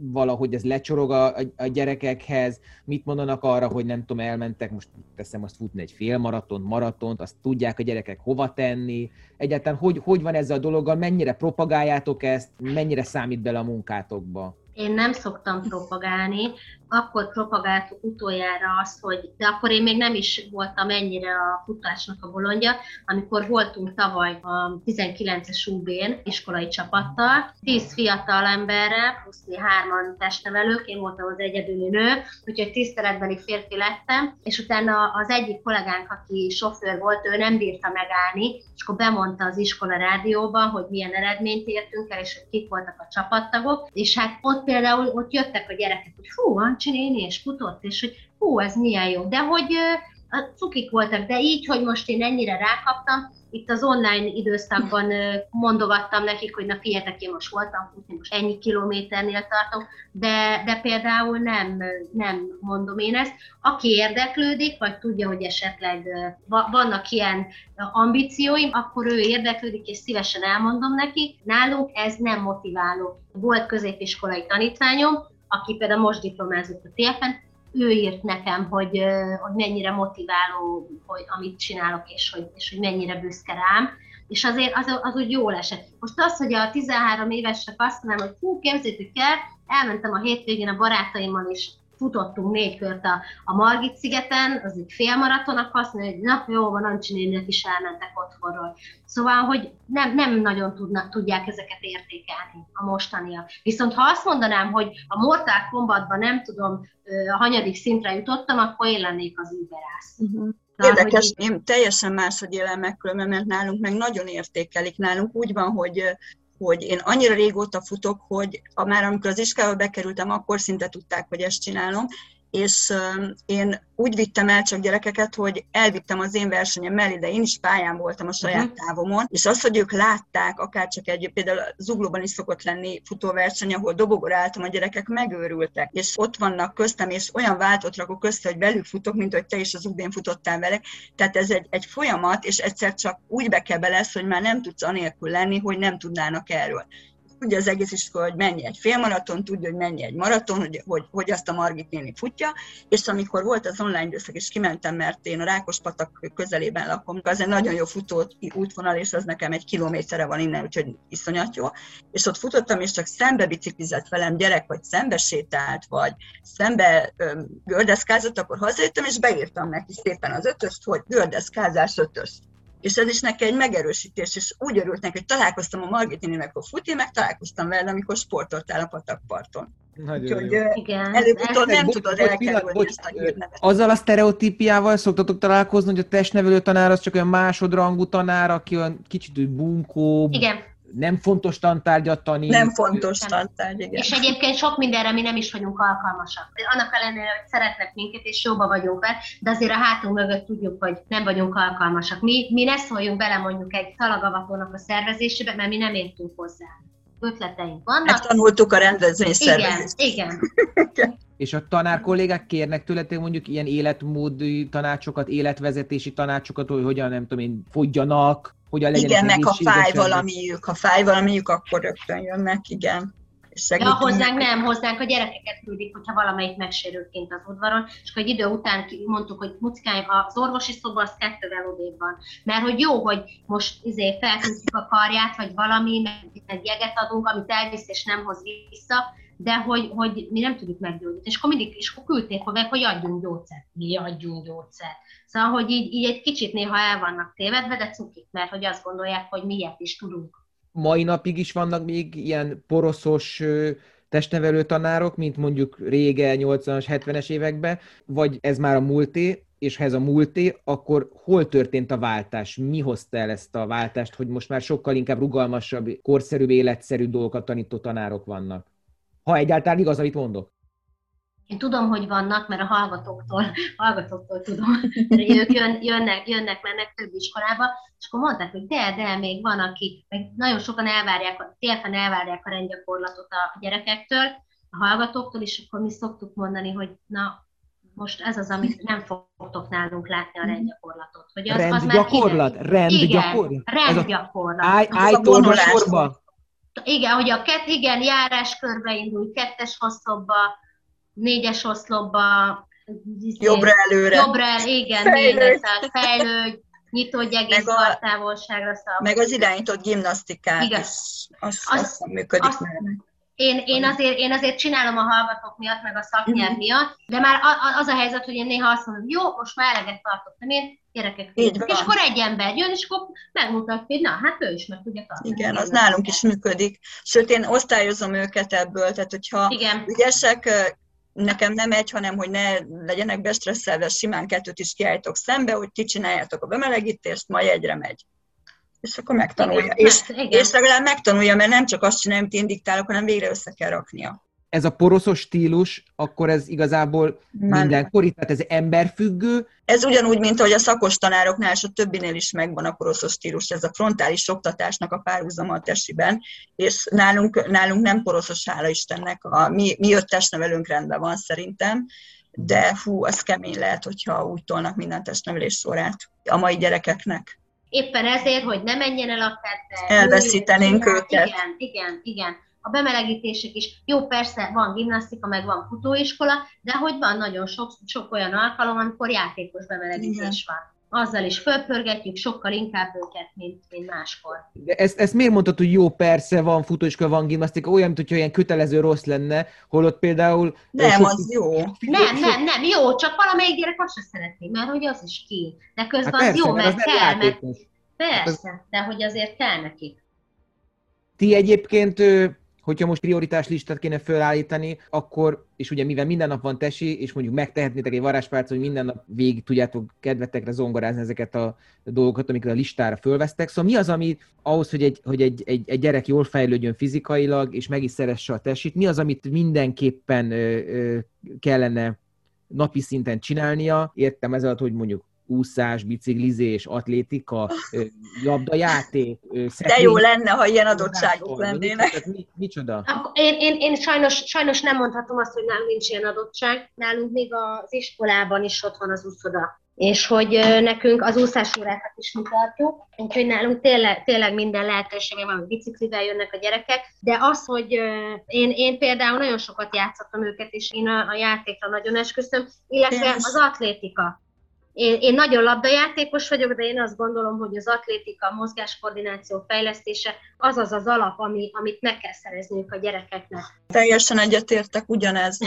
valahogy ez lecsorog a, a gyerekekhez, mit mondanak arra, hogy nem tudom, elmentek, most teszem azt futni egy fél maraton, maratont, azt tudják a gyerekek hova tenni, egyáltalán hogy, hogy van ezzel a dologgal, mennyire propagáljátok ezt, mennyire számít bele a munkátokba? Én nem szoktam propagálni, akkor propagáltuk utoljára azt, hogy, de akkor én még nem is voltam ennyire a futásnak a bolondja, amikor voltunk tavaly a 19-es UB-n iskolai csapattal, 10 fiatal emberre, plusz mi hárman testnevelők, én voltam az egyedüli nő, úgyhogy tiszteletbeli férfi lettem, és utána az egyik kollégánk, aki sofőr volt, ő nem bírta megállni, és akkor bemondta az iskola rádióban, hogy milyen eredményt értünk el, és hogy kik voltak a csapattagok, és hát ott például ott jöttek a gyerekek, hogy hú, Ancsi néni, és futott, és hogy hú, ez milyen jó. De hogy a cukik voltak, de így, hogy most én ennyire rákaptam, itt az online időszakban mondogattam nekik, hogy na figyeljetek, én most voltam futni, most ennyi kilométernél tartok, de, de például nem, nem mondom én ezt. Aki érdeklődik, vagy tudja, hogy esetleg vannak ilyen ambícióim, akkor ő érdeklődik, és szívesen elmondom neki. Nálunk ez nem motiváló. Volt középiskolai tanítványom, aki például most diplomázott a TFN, ő írt nekem, hogy, hogy mennyire motiváló, hogy amit csinálok, és hogy, és hogy mennyire büszke rám, és azért az, az úgy jól esett. Most az, hogy a 13 évesek azt mondom, hogy hú, képzétek el, elmentem a hétvégén a barátaimmal, és futottunk négy kört a, a Margit szigeten, az egy félmaratonak azt mondja, hogy na jó van, Ancsi néniek is elmentek otthonról. Szóval, hogy nem, nem nagyon tudnak, tudják ezeket értékelni a mostaniak. Viszont ha azt mondanám, hogy a Mortal Kombatban nem tudom, a hanyadik szintre jutottam, akkor én lennék az überász. Uh-huh. Érdekes, hogy... én teljesen máshogy élem meg különben, mert nálunk meg nagyon értékelik. Nálunk úgy van, hogy hogy én annyira régóta futok, hogy már amikor az iskolába bekerültem, akkor szinte tudták, hogy ezt csinálom, és én úgy vittem el csak gyerekeket, hogy elvittem az én versenyem mellé, de én is pályán voltam a saját uh-huh. távomon, és azt, hogy ők látták, akár csak egy, például Zuglóban is szokott lenni futóverseny, ahol dobogor álltam, a gyerekek megőrültek, és ott vannak köztem, és olyan váltot rakok össze, hogy velük futok, mint hogy te is az ugdén futottál vele. Tehát ez egy, egy folyamat, és egyszer csak úgy be kell lesz, hogy már nem tudsz anélkül lenni, hogy nem tudnának erről tudja az egész iskola, hogy mennyi egy félmaraton, tudja, hogy mennyi egy maraton, hogy, hogy, hogy azt a Margit néni futja, és amikor volt az online időszak, és kimentem, mert én a Rákospatak közelében lakom, az egy nagyon jó futó útvonal, és az nekem egy kilométerre van innen, úgyhogy iszonyat jó, és ott futottam, és csak szembe biciklizett velem gyerek, vagy szembe sétált, vagy szembe gördeszkázott, akkor hazajöttem, és beírtam neki szépen az ötöst, hogy gördeszkázás ötös és ez is neki egy megerősítés, és úgy örült neki, hogy találkoztam a Margit nénivel, amikor futni, meg találkoztam vele, amikor sportoltál a patakparton. Úgyhogy előbb-utóbb nem tudod elkerülni ezt a hírnevet. Azzal a sztereotípiával szoktatok találkozni, hogy a testnevelő tanár az csak olyan másodrangú tanár, aki olyan kicsit bunkó, Igen nem fontos tantárgyat tanít. Nem fontos tantárgy, igen. És egyébként sok mindenre mi nem is vagyunk alkalmasak. Annak ellenére, hogy szeretnek minket, és jóba vagyunk vele, de azért a hátunk mögött tudjuk, hogy nem vagyunk alkalmasak. Mi, mi ne szóljunk bele mondjuk egy talagavatónak a szervezésébe, mert mi nem értünk hozzá. Ötleteink vannak. Megtanultuk a rendezvény szervezést. Igen, igen. És a tanár kollégák kérnek tőletek mondjuk ilyen életmódi tanácsokat, életvezetési tanácsokat, hogy hogyan, nem tudom én, fogjanak, hogyan legyen Igen, meg ha fáj valamiük, ha fáj valamiük, akkor rögtön jönnek, igen. Ja, hozzánk nem, hozzánk a gyerekeket küldik, hogyha valamelyik megsérült kint az udvaron, és akkor egy idő után mondtuk, hogy mucikáim, az orvosi szoba az kettővel odébb van. Mert hogy jó, hogy most izé felküldjük a karját, vagy valami, meg, meg jeget adunk, amit elvisz és nem hoz vissza, de hogy, hogy mi nem tudjuk meggyógyítani. És akkor mindig is küldték meg, hogy adjunk gyógyszert. Mi adjunk gyógyszert. Szóval, hogy így, így egy kicsit néha el vannak tévedve, de cukik, mert hogy azt gondolják, hogy mi ilyet is tudunk. Mai napig is vannak még ilyen poroszos testnevelő tanárok, mint mondjuk rége 80-as, 70-es években, vagy ez már a múlté, és ha ez a múlté, akkor hol történt a váltás? Mi hozta el ezt a váltást, hogy most már sokkal inkább rugalmasabb, korszerűbb, életszerű dolgokat tanító tanárok vannak? Ha egyáltalán igaz, amit mondok. Én tudom, hogy vannak, mert a hallgatóktól, hallgatóktól tudom, hogy ők jön, jönnek, jönnek, mennek több iskolába, és akkor mondták, hogy de, de, még van, aki, meg nagyon sokan elvárják, télfen elvárják a rendgyakorlatot a gyerekektől, a hallgatóktól, és akkor mi szoktuk mondani, hogy na, most ez az, amit nem fogtok nálunk látni a rendgyakorlatot. Hogy az, rendgyakorlat? Az rendgyakorlat? Igen, rendgyakorlat. Állj, állj sorba. Igen, hogy a kett, igen, járás körbe indul, kettes hosszobba, négyes oszlopba, izé, jobbra előre. Jobbra igen, fejlődj, fejlődj nyitott egész meg távolságra Meg az irányított gimnasztikát igen. is, az, az, az működik azt, Én, én, azért, én azért csinálom a hallgatók miatt, meg a szaknyelv miatt, de már az a helyzet, hogy én néha azt mondom, jó, most már eleget tartottam én, gyerekek, és akkor egy ember jön, és akkor megmutatja, hogy na, hát ő is meg tudja tartani. Igen, az nálunk is működik. Sőt, én osztályozom őket ebből, tehát hogyha Igen. ügyesek, nekem nem egy, hanem hogy ne legyenek bestresszelve, simán kettőt is kiállítok szembe, hogy ti csináljátok a bemelegítést, majd egyre megy és akkor megtanulja. Igen, és, hát, igen. és legalább megtanulja, mert nem csak azt csinálja, amit én diktálok, hanem végre össze kell raknia. Ez a poroszos stílus, akkor ez igazából Már mindenkori, tehát ez emberfüggő? Ez ugyanúgy, mint ahogy a szakos tanároknál és a többinél is megvan a poroszos stílus, ez a frontális oktatásnak a párhuzama a tesiben, és nálunk, nálunk nem poroszos, hála Istennek, a, mi, mi öt testnevelőnk rendben van szerintem, de hú, az kemény lehet, hogyha úgy tolnak minden testnevelés sorát a mai gyerekeknek éppen ezért, hogy ne menjen el a kedve. Elveszítenénk őket. Igen, igen, igen. A bemelegítések is, jó, persze van gimnasztika, meg van futóiskola, de hogy van nagyon sok, sok olyan alkalom, amikor játékos bemelegítés igen. van azzal is fölpörgetjük sokkal inkább őket, mint, mint máskor. De ezt, ezt miért mondtad, hogy jó, persze, van futóiskola, van gimnasztika, olyan, mint hogyha ilyen kötelező rossz lenne, holott például... Nem, sok... az jó. Nem, nem, nem, jó, csak valamelyik gyerek azt sem szeretné, mert hogy az is ki. De közben hát persze, az jó, mert, mert kell, mert... Persze, de hogy azért kell nekik. Ti egyébként hogyha most prioritás listát kéne felállítani, akkor, és ugye mivel minden nap van tesi, és mondjuk megtehetnétek egy varázspárcot, hogy minden nap végig tudjátok kedvetekre zongorázni ezeket a dolgokat, amiket a listára fölvesztek. Szóval mi az, ami ahhoz, hogy egy, hogy egy, egy, egy gyerek jól fejlődjön fizikailag, és meg is szeresse a tesit, mi az, amit mindenképpen ö, ö, kellene napi szinten csinálnia? Értem ez alatt, hogy mondjuk úszás, biciklizés, atlétika, labdajáték. De jó lenne, ha ilyen adottságok lennének. Mi, micsoda? Én, én, én sajnos, sajnos nem mondhatom azt, hogy nálunk nincs ilyen adottság. Nálunk még az iskolában is ott van az úszoda és hogy nekünk az úszásórákat is mi tartjuk, úgyhogy nálunk tényleg, tényleg minden lehetőség van, hogy biciklivel jönnek a gyerekek, de az, hogy én, én például nagyon sokat játszottam őket, és én a, a játékra nagyon esküszöm, illetve az atlétika. Én, én nagyon labdajátékos vagyok, de én azt gondolom, hogy az atlétika, a mozgáskoordináció fejlesztése az az az alap, ami, amit meg kell szereznünk a gyerekeknek. Teljesen egyetértek ugyanez.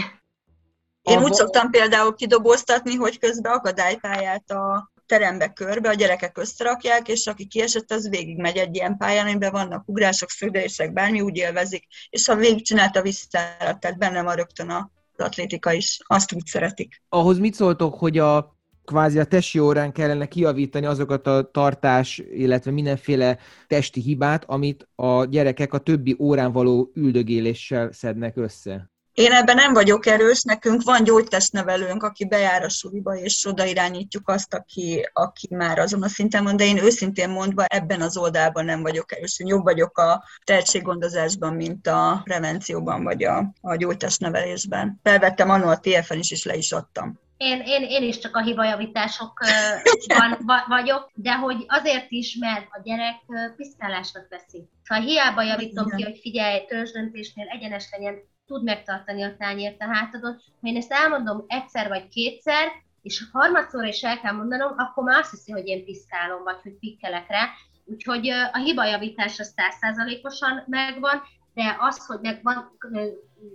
Én úgy szoktam például kidoboztatni, hogy közben akadálypályát a terembe körbe, a gyerekek összerakják, és aki kiesett, az végigmegy egy ilyen pályán, amiben vannak ugrások, szögdelések, bármi úgy élvezik, és ha végigcsinálta vissza, tehát bennem van rögtön az atlétika is, azt úgy szeretik. Ahhoz mit szóltok, hogy a kvázi a testi órán kellene kiavítani azokat a tartás, illetve mindenféle testi hibát, amit a gyerekek a többi órán való üldögéléssel szednek össze. Én ebben nem vagyok erős, nekünk van gyógytestnevelőnk, aki bejár a suliba, és oda irányítjuk azt, aki, aki már azon a szinten van, de én őszintén mondva ebben az oldalban nem vagyok erős. Én jobb vagyok a tehetséggondozásban, mint a prevencióban, vagy a, a gyógytestnevelésben. Felvettem annól a TFN is, és le is adtam. Én, én, én is csak a hibajavításokban vagyok, de hogy azért is, mert a gyerek piszkálásnak veszi. Szóval hiába javítom ki, hogy figyelj, törzsdöntésnél egyenes legyen, tud megtartani a tányért a hátadon. Ha én ezt elmondom egyszer vagy kétszer, és harmadszor is el kell mondanom, akkor már azt hiszi, hogy én piszkálom, vagy hogy pikkelek rá. Úgyhogy a hibajavítás az százszázalékosan megvan, de az, hogy megvan,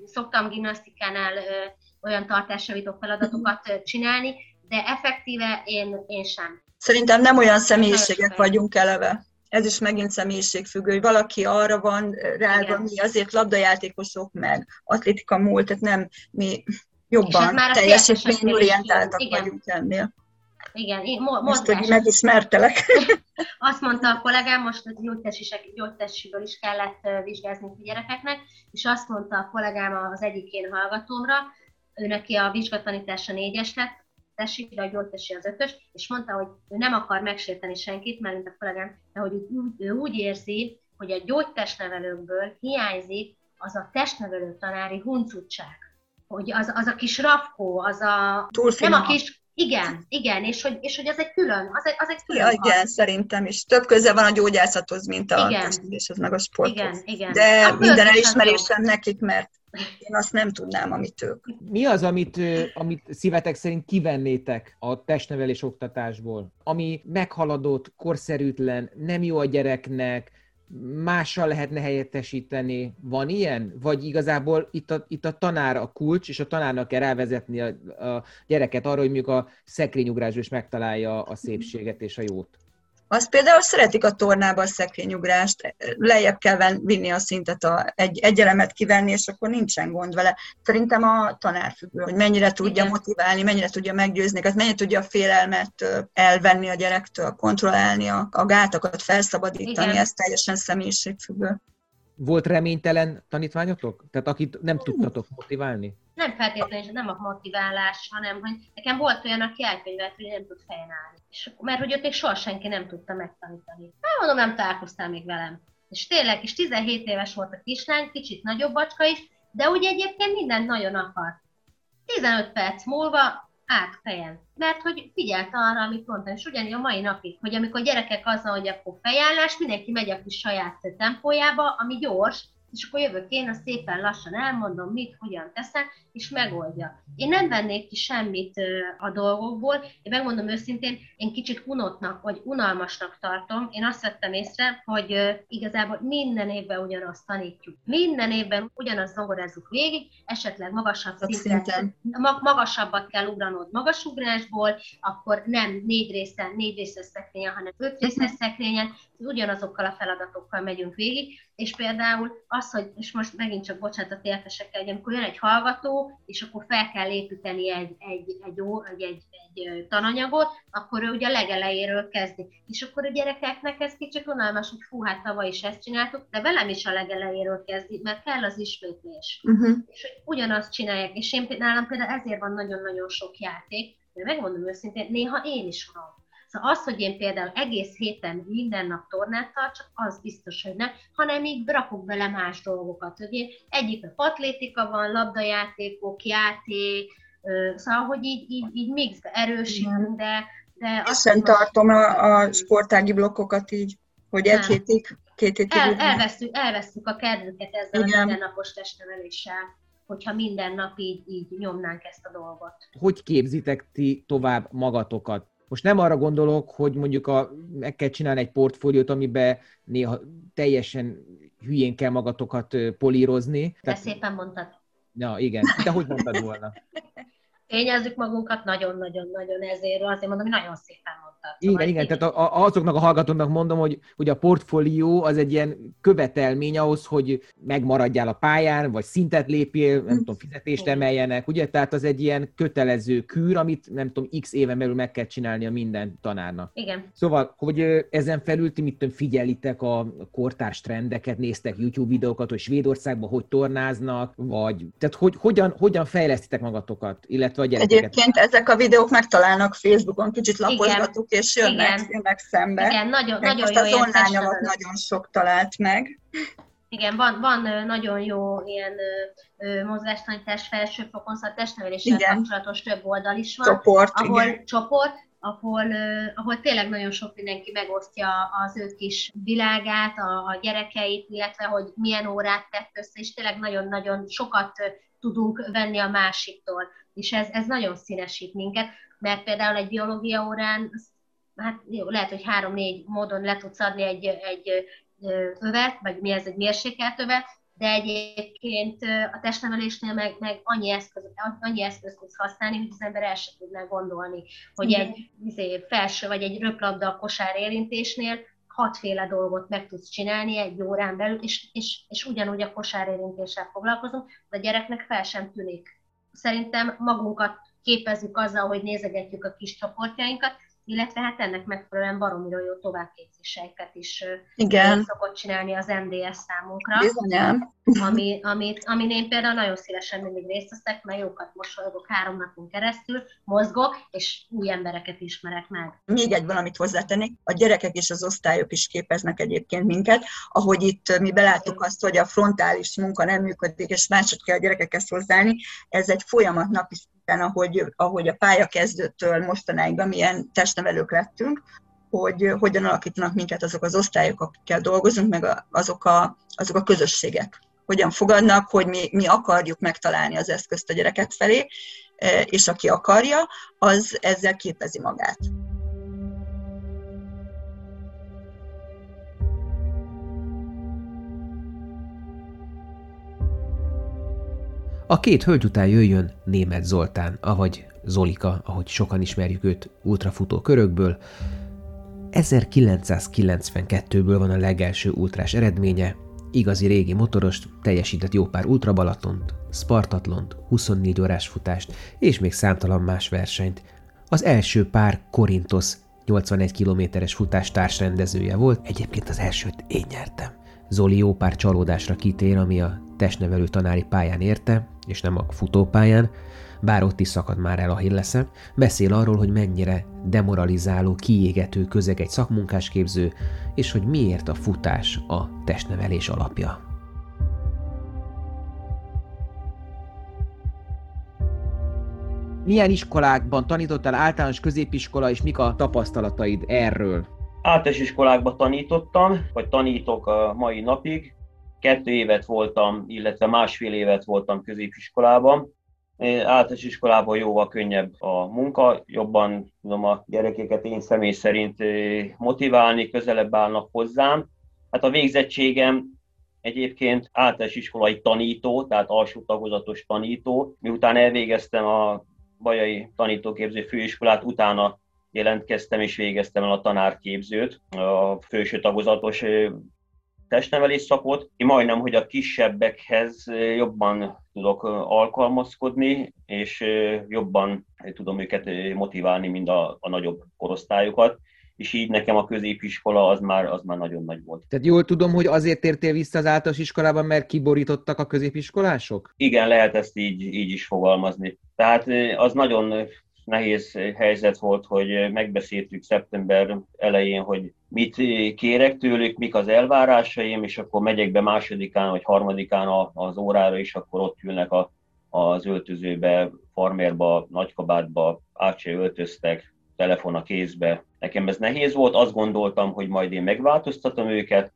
szoktam gimnasztikánál olyan tartásjavító feladatokat csinálni, de effektíve én, én sem. Szerintem nem olyan személyiségek vagyunk eleve. Ez is megint személyiségfüggő, hogy valaki arra van rá, mi azért labdajátékosok, meg atlétika múlt, tehát nem mi jobban hát teljesítményorientáltak vagyunk ennél. Igen, én mo- most, hogy megismertelek. Azt mondta a kollégám, most a gyógytesiből is kellett vizsgázni a gyerekeknek, és azt mondta a kollégám az egyik én hallgatómra, ő neki a vizsgatanítása négyes lett, tessék, de a gyógytesi az ötös, és mondta, hogy ő nem akar megsérteni senkit, mert mint a kollégám, de hogy ő, ő úgy érzi, hogy a gyógytestnevelőkből hiányzik az a testnevelő tanári huncutság. Hogy az, az a kis rafkó, az a... nem a kis igen, igen, és hogy, és hogy ez egy külön, az egy, az egy külön. Ja, igen, szerintem is. Több köze van a gyógyászathoz, mint a testés, meg a sporthoz. Igen, igen. De hát minden elismerésem nekik, mert én azt nem tudnám, amit ők. Mi az, amit, amit szívetek szerint kivennétek a testnevelés oktatásból? Ami meghaladott, korszerűtlen, nem jó a gyereknek, mással lehetne helyettesíteni? Van ilyen? Vagy igazából itt a, itt a tanár a kulcs, és a tanárnak kell rávezetni a, a gyereket arra, hogy mondjuk a szekrényugrásból is megtalálja a szépséget és a jót? Azt például szeretik a tornába a szekrényugrást, lejjebb kell vinni a szintet, a, egy, egy elemet kivenni, és akkor nincsen gond vele. Szerintem a tanár függő, hogy mennyire tudja Igen. motiválni, mennyire tudja meggyőzni, hát mennyire tudja a félelmet elvenni a gyerektől, kontrollálni a, a gátakat, felszabadítani, Igen. ez teljesen személyiségfüggő. Volt reménytelen tanítványotok? Tehát akit nem tudtatok motiválni? Nem feltétlenül, nem a motiválás, hanem hogy nekem volt olyan, aki elkönyvelt, hogy nem tud fejen állni. És, mert hogy ott még soha senki nem tudta megtanítani. Nem mondom, nem találkoztál még velem. És tényleg, és 17 éves volt a kislány, kicsit nagyobb bacska is, de úgy egyébként mindent nagyon akart. 15 perc múlva át fejen. Mert hogy figyelt arra, amit mondtam, és ugyanígy a mai napig, hogy amikor gyerekek azzal, hogy akkor fejállás, mindenki megy a kis saját tempójába, ami gyors, és akkor jövök én, a szépen lassan elmondom, mit, hogyan teszem, és megoldja. Én nem vennék ki semmit a dolgokból, én megmondom őszintén, én kicsit unotnak, vagy unalmasnak tartom. Én azt vettem észre, hogy igazából minden évben ugyanazt tanítjuk. Minden évben ugyanazt zongorázzuk végig, esetleg magasabb szinten, magasabbat kell ugranod magasugrásból, akkor nem négy részen, négy részes szekrényen, hanem öt részes szekrényen, ugyanazokkal a feladatokkal megyünk végig, és például az, hogy, és most megint csak bocsánat a értesekkel, hogy amikor jön egy hallgató, és akkor fel kell építeni egy, egy, egy, egy, egy, egy tananyagot, akkor ő ugye a legelejéről kezdi. És akkor a gyerekeknek ez kicsit unalmas, hogy fú, hát tavaly is ezt csináltuk, de velem is a legelejéről kezdi, mert kell az ismétlés. Uh-huh. És hogy ugyanazt csinálják. És én nálam például ezért van nagyon-nagyon sok játék, de megmondom őszintén, néha én is unom. Szóval az, hogy én például egész héten minden nap tornát tartsak, az biztos, hogy nem, hanem így rakok bele más dolgokat. Hogy én egyik a atlétika van, labdajátékok, játék, szóval, hogy így, így, így mixbe erősítünk, de, de azt Essen tartom a, a sportági blokkokat így, hogy egy nem. hétig, két hétig. El, elvesztük, elvesztük a kedvüket ezzel Igen. a mindennapos testneveléssel hogyha minden nap így, így nyomnánk ezt a dolgot. Hogy képzitek ti tovább magatokat? Most nem arra gondolok, hogy mondjuk a, meg kell csinálni egy portfóliót, amiben néha teljesen hülyén kell magatokat polírozni. De Tehát... szépen mondtad. Ja, igen. De hogy mondtad volna? Fényezzük magunkat nagyon-nagyon-nagyon ezért, azért mondom, hogy nagyon szépen mondtad. Szóval igen, igen, tehát a, a, azoknak a hallgatóknak mondom, hogy, hogy a portfólió az egy ilyen követelmény ahhoz, hogy megmaradjál a pályán, vagy szintet lépjél, nem tudom, fizetést igen. emeljenek, ugye? Tehát az egy ilyen kötelező kűr, amit nem tudom, x éven belül meg kell csinálnia minden tanárnak. Igen. Szóval, hogy ezen felül ti mit tudom, figyelitek a kortárs trendeket, néztek YouTube videókat, hogy Svédországban hogy tornáznak, vagy tehát hogy, hogyan, hogyan fejlesztitek magatokat, illetve illetve a gyerekeket. Egyébként ezek a videók megtalálnak Facebookon, kicsit lapozgatuk, Igen. és jönnek, Igen. jönnek szembe. Igen, nagyon, nagyon most jó az online nagyon sok talált meg. Igen, van, van nagyon jó ilyen mozgástanítás felsőfokon, szóval testneveléssel kapcsolatos több oldal is van. Csoport, ahol igen. csoport, ahol, ahol tényleg nagyon sok mindenki megosztja az ő kis világát, a, a gyerekeit, illetve hogy milyen órát tett össze, és tényleg nagyon-nagyon sokat tudunk venni a másiktól és ez, ez nagyon színesít minket, mert például egy biológia órán, hát jó, lehet, hogy három-négy módon le tudsz adni egy, egy övet, vagy mi ez egy mérsékelt övet, de egyébként a testnevelésnél meg, meg annyi, eszköz, annyi eszköz tudsz használni, hogy az ember el sem tudná gondolni, hogy Igen. egy izé, felső vagy egy röplabda a kosár érintésnél hatféle dolgot meg tudsz csinálni egy órán belül, és, és, és ugyanúgy a kosárérintéssel foglalkozunk, de a gyereknek fel sem tűnik szerintem magunkat képezzük azzal, hogy nézegetjük a kis csoportjainkat, illetve hát ennek megfelelően baromira jó továbbképzéseiket is Igen. szokott csinálni az MDS számunkra. Bizonyám. Ami, amit, amin én például nagyon szívesen mindig részt veszek, mert jókat mosolygok három napon keresztül, mozgok, és új embereket ismerek meg. Még egy valamit hozzátennék, a gyerekek és az osztályok is képeznek egyébként minket, ahogy itt mi beláttuk azt, hogy a frontális munka nem működik, és máshogy kell a gyerekekhez hozzáállni, ez egy folyamat napi ahogy, ahogy a pályakezdőtől mostanáig, amilyen testnevelők lettünk, hogy hogyan alakítanak minket azok az osztályok, akikkel dolgozunk, meg azok a, azok a közösségek. Hogyan fogadnak, hogy mi, mi akarjuk megtalálni az eszközt a gyereket felé, e, és aki akarja, az ezzel képezi magát. A két hölgy után jöjjön német Zoltán, avagy Zolika, ahogy sokan ismerjük őt ultrafutó körökből. 1992-ből van a legelső ultrás eredménye, igazi régi motorost, teljesített jó pár ultrabalatont, Spartatlont, 24 órás futást és még számtalan más versenyt. Az első pár Korintos 81 kilométeres futás társrendezője volt, egyébként az elsőt én nyertem. Zoli jó pár csalódásra kitér, ami a testnevelő tanári pályán érte, és nem a futópályán, bár ott is szakad már el a hilleszem, beszél arról, hogy mennyire demoralizáló, kiégető közeg egy szakmunkásképző, és hogy miért a futás a testnevelés alapja. Milyen iskolákban tanítottál általános középiskola, és mik a tapasztalataid erről? Általános iskolákban tanítottam, vagy tanítok a mai napig. Kettő évet voltam, illetve másfél évet voltam középiskolában. Általános iskolában jóval könnyebb a munka, jobban tudom a gyerekeket én személy szerint motiválni, közelebb állnak hozzám. Hát a végzettségem egyébként általános iskolai tanító, tehát alsó tagozatos tanító. Miután elvégeztem a Bajai Tanítóképző Főiskolát, utána jelentkeztem és végeztem el a tanárképzőt, a főső tagozatos testnevelés szakot. Én majdnem, hogy a kisebbekhez jobban tudok alkalmazkodni, és jobban tudom őket motiválni, mint a, a nagyobb korosztályokat és így nekem a középiskola az már, az már nagyon nagy volt. Tehát jól tudom, hogy azért tértél vissza az általános iskolában, mert kiborítottak a középiskolások? Igen, lehet ezt így, így is fogalmazni. Tehát az nagyon nehéz helyzet volt, hogy megbeszéltük szeptember elején, hogy mit kérek tőlük, mik az elvárásaim, és akkor megyek be másodikán vagy harmadikán az órára, és akkor ott ülnek a, az öltözőbe, farmerba, nagykabátba, át se öltöztek, telefon a kézbe. Nekem ez nehéz volt, azt gondoltam, hogy majd én megváltoztatom őket,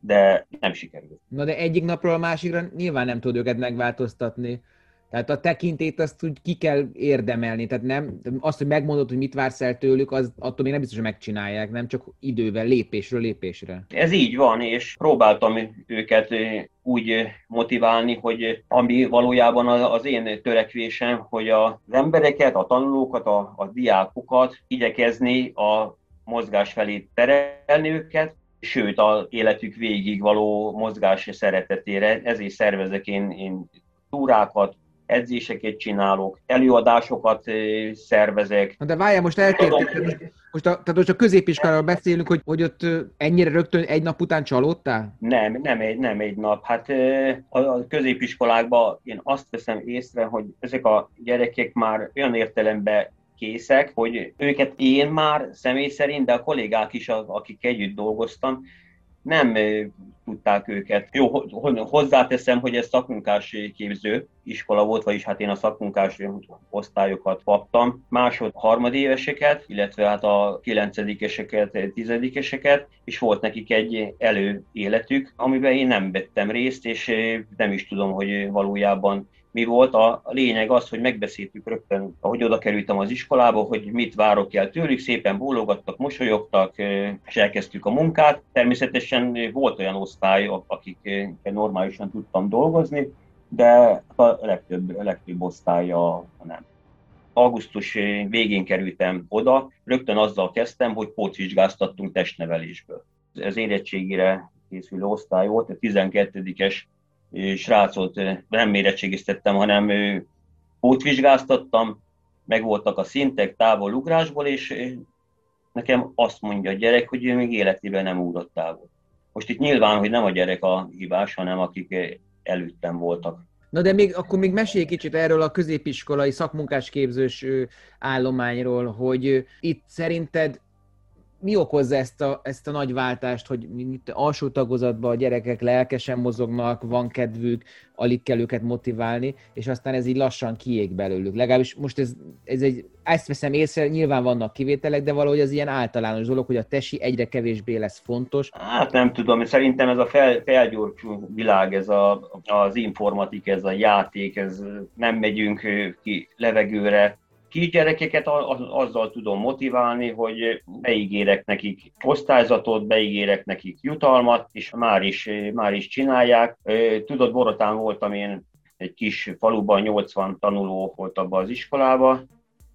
de nem sikerült. Na de egyik napról a másikra nyilván nem tud őket megváltoztatni. Tehát a tekintét azt úgy ki kell érdemelni. Tehát nem, azt, hogy megmondod, hogy mit vársz el tőlük, az attól még nem biztos, hogy megcsinálják, nem csak idővel, lépésről lépésre. Ez így van, és próbáltam őket úgy motiválni, hogy ami valójában az én törekvésem, hogy az embereket, a tanulókat, a, a diákokat igyekezni a mozgás felé terelni őket, sőt, a életük végig való mozgás szeretetére, ezért szervezek én, én túrákat, edzéseket csinálok, előadásokat szervezek. De várjál, most eltértél. Most a, tehát most a középiskoláról beszélünk, hogy, hogy ott ennyire rögtön egy nap után csalódtál? Nem, nem egy, nem egy nap. Hát a középiskolákban én azt veszem észre, hogy ezek a gyerekek már olyan értelemben készek, hogy őket én már személy szerint, de a kollégák is, akik együtt dolgoztam, nem tudták őket. Jó, hozzáteszem, hogy ez szakmunkás képző iskola volt, vagyis hát én a szakmunkás osztályokat kaptam. Másod harmadéveseket, illetve hát a kilencedikeseket, tizedikeseket, és volt nekik egy előéletük, amiben én nem vettem részt, és nem is tudom, hogy valójában mi volt. A lényeg az, hogy megbeszéltük rögtön, ahogy oda kerültem az iskolába, hogy mit várok el tőlük, szépen bólogattak, mosolyogtak, és elkezdtük a munkát. Természetesen volt olyan osztály, akik normálisan tudtam dolgozni, de a legtöbb, a legtöbb osztálya nem. Augusztus végén kerültem oda, rögtön azzal kezdtem, hogy pótvizsgáztattunk testnevelésből. Ez érettségére készülő osztály volt, a 12-es srácot nem mérettségiztettem, hanem útvizsgáztattam, meg voltak a szintek távol ugrásból, és nekem azt mondja a gyerek, hogy ő még életében nem ugrott távol. Most itt nyilván, hogy nem a gyerek a hibás, hanem akik előttem voltak. Na de még, akkor még mesélj kicsit erről a középiskolai szakmunkásképzős állományról, hogy itt szerinted mi okozza ezt a, ezt a nagy váltást, hogy itt alsó tagozatban a gyerekek lelkesen mozognak, van kedvük, alig kell őket motiválni, és aztán ez így lassan kiég belőlük. Legalábbis most ez, ez egy, ezt veszem észre, nyilván vannak kivételek, de valahogy az ilyen általános dolog, hogy a tesi egyre kevésbé lesz fontos. Hát nem tudom, szerintem ez a fel, felgyorsú világ, ez a, az informatik, ez a játék, ez nem megyünk ki levegőre, kisgyerekeket azzal tudom motiválni, hogy beígérek nekik osztályzatot, beígérek nekik jutalmat, és már is, már is csinálják. Tudod, Borotán voltam én egy kis faluban 80 tanuló volt abba az iskolába,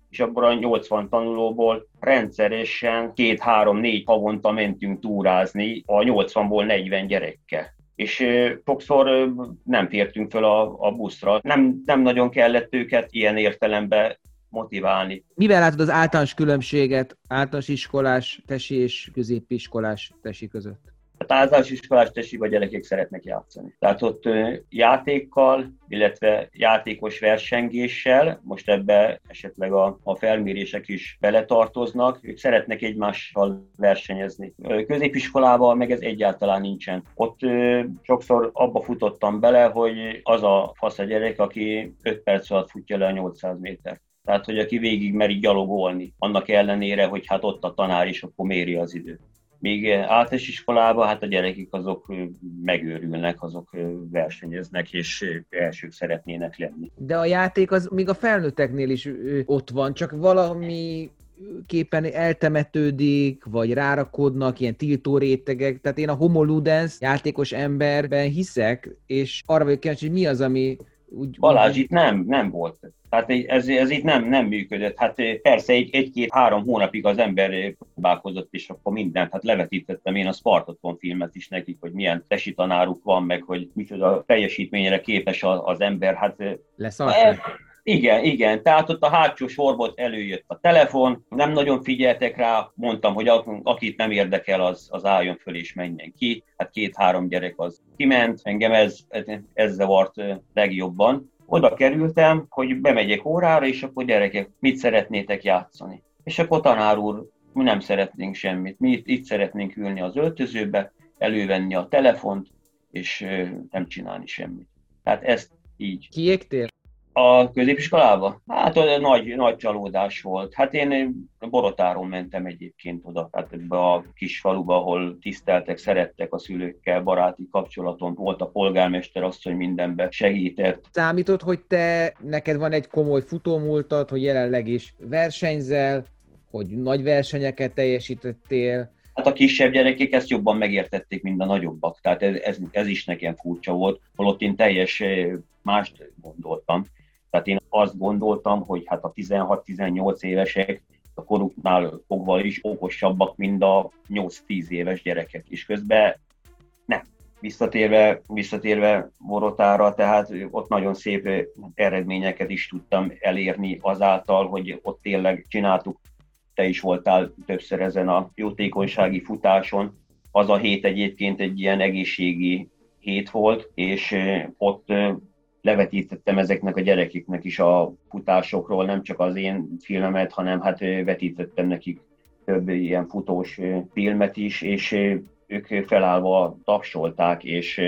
és abban a 80 tanulóból rendszeresen két-három-négy havonta mentünk túrázni a 80-ból 40 gyerekkel és sokszor nem fértünk föl a, a buszra. Nem, nem nagyon kellett őket ilyen értelemben motiválni. Mivel látod az általános különbséget általános iskolás tesi és középiskolás tesi között? A általános iskolás tesik a gyerekek szeretnek játszani. Tehát ott játékkal, illetve játékos versengéssel, most ebbe esetleg a, a felmérések is beletartoznak, ők szeretnek egymással versenyezni. Középiskolában meg ez egyáltalán nincsen. Ott sokszor abba futottam bele, hogy az a fasz a gyerek, aki 5 perc alatt futja le a 800 métert. Tehát, hogy aki végig meri gyalogolni, annak ellenére, hogy hát ott a tanár is, akkor méri az időt. Még általános iskolában hát a gyerekek azok megőrülnek, azok versenyeznek, és elsők szeretnének lenni. De a játék az még a felnőtteknél is ott van, csak valami képen eltemetődik, vagy rárakodnak ilyen tiltó rétegek. Tehát én a Homo Ludens játékos emberben hiszek, és arra vagyok kíváncsi, hogy mi az, ami úgy... Balázs, itt nem, nem volt. Hát ez, ez itt nem, nem működött. Hát persze egy, egy-két-három hónapig az ember próbálkozott, és akkor mindent, hát levetítettem én a Spartaton filmet is nekik, hogy milyen tesi tanáruk van, meg hogy micsoda teljesítményre képes az ember. Hát, Leszarták? Igen, igen. Tehát ott a hátsó sorból előjött a telefon, nem nagyon figyeltek rá, mondtam, hogy akit nem érdekel, az, az álljon föl és menjen ki. Hát két-három gyerek az kiment, engem ez, ez zavart legjobban. Oda kerültem, hogy bemegyek órára, és akkor gyerekek, mit szeretnétek játszani? És akkor tanár úr, mi nem szeretnénk semmit, mi itt, itt szeretnénk ülni az öltözőbe, elővenni a telefont, és nem csinálni semmit. Tehát ezt így. Kiégtél? A középiskolába? Hát olyan nagy, nagy csalódás volt. Hát én Borotáron mentem egyébként oda, tehát ebbe a kis faluba, ahol tiszteltek, szerettek a szülőkkel, baráti kapcsolaton volt a polgármester azt, hogy mindenbe segített. Számított, hogy te, neked van egy komoly futómúltad, hogy jelenleg is versenyzel, hogy nagy versenyeket teljesítettél, Hát a kisebb gyerekek ezt jobban megértették, mint a nagyobbak. Tehát ez, ez, ez is nekem furcsa volt, holott én teljes mást gondoltam. Tehát én azt gondoltam, hogy hát a 16-18 évesek a koruknál fogva is okosabbak, mint a 8-10 éves gyerekek. És közben nem. Visszatérve, visszatérve Borotára, tehát ott nagyon szép eredményeket is tudtam elérni azáltal, hogy ott tényleg csináltuk, te is voltál többször ezen a jótékonysági futáson. Az a hét egyébként egy ilyen egészségi hét volt, és ott levetítettem ezeknek a gyerekeknek is a futásokról, nem csak az én filmemet, hanem hát vetítettem nekik több ilyen futós filmet is, és ők felállva tapsolták, és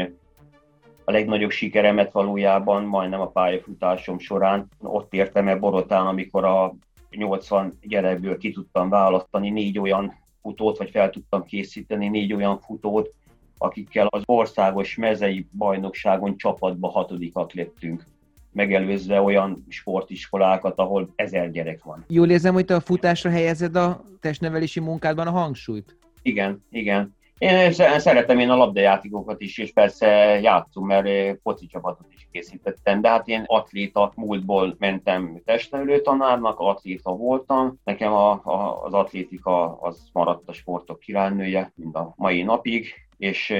a legnagyobb sikeremet valójában majdnem a pályafutásom során ott értem el Borotán, amikor a 80 gyerekből ki tudtam választani négy olyan futót, vagy fel tudtam készíteni négy olyan futót, akikkel az országos mezei bajnokságon csapatba hatodikak lettünk megelőzve olyan sportiskolákat, ahol ezer gyerek van. Jól érzem, hogy te a futásra helyezed a testnevelési munkádban a hangsúlyt? Igen, igen. Én szeretem én a labdajátékokat is, és persze játszom, mert foci csapatot is készítettem, de hát én atléta múltból mentem testnevelő tanárnak, atléta voltam. Nekem a, a, az atlétika az maradt a sportok királynője, mind a mai napig, és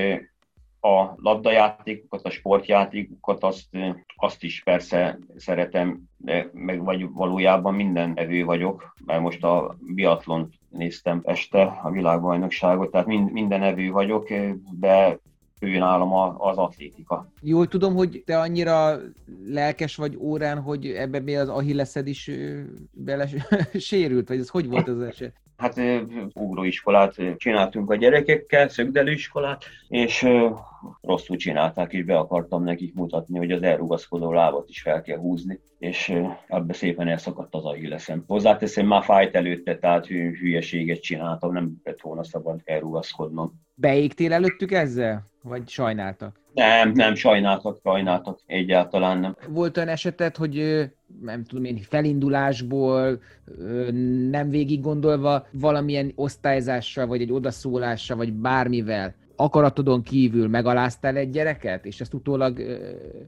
a labdajátékokat, a sportjátékokat, azt, azt is persze szeretem, de meg vagy valójában minden evő vagyok, mert most a biatlon néztem este, a világbajnokságot, tehát mind, minden evő vagyok, de ő nálam az atlétika. Jól tudom, hogy te annyira lelkes vagy órán, hogy ebbe mi az ahilleszed is bele sérült, vagy ez hogy volt az eset? Hát ugróiskolát csináltunk a gyerekekkel, szögdelőiskolát, és rosszul csinálták, és be akartam nekik mutatni, hogy az elrugaszkodó lábat is fel kell húzni, és ebbe szépen elszakadt az ahilleszem. Hozzáteszem, már fájt előtte, tehát hülyeséget csináltam, nem lett volna szabad elrugaszkodnom. Beégtél előttük ezzel? Vagy sajnáltak? Nem, nem, sajnáltak, sajnáltak, egyáltalán nem. Volt olyan esetet, hogy nem tudom én, felindulásból, nem végig gondolva valamilyen osztályzással, vagy egy odaszólással, vagy bármivel akaratodon kívül megaláztál egy gyereket, és ezt utólag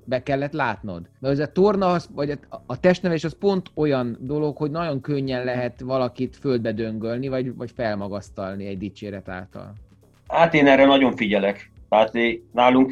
be kellett látnod? Mert az a torna, az, vagy a testnevelés az pont olyan dolog, hogy nagyon könnyen lehet valakit földbe döngölni, vagy, vagy felmagasztalni egy dicséret által. Hát én erre nagyon figyelek. Tehát nálunk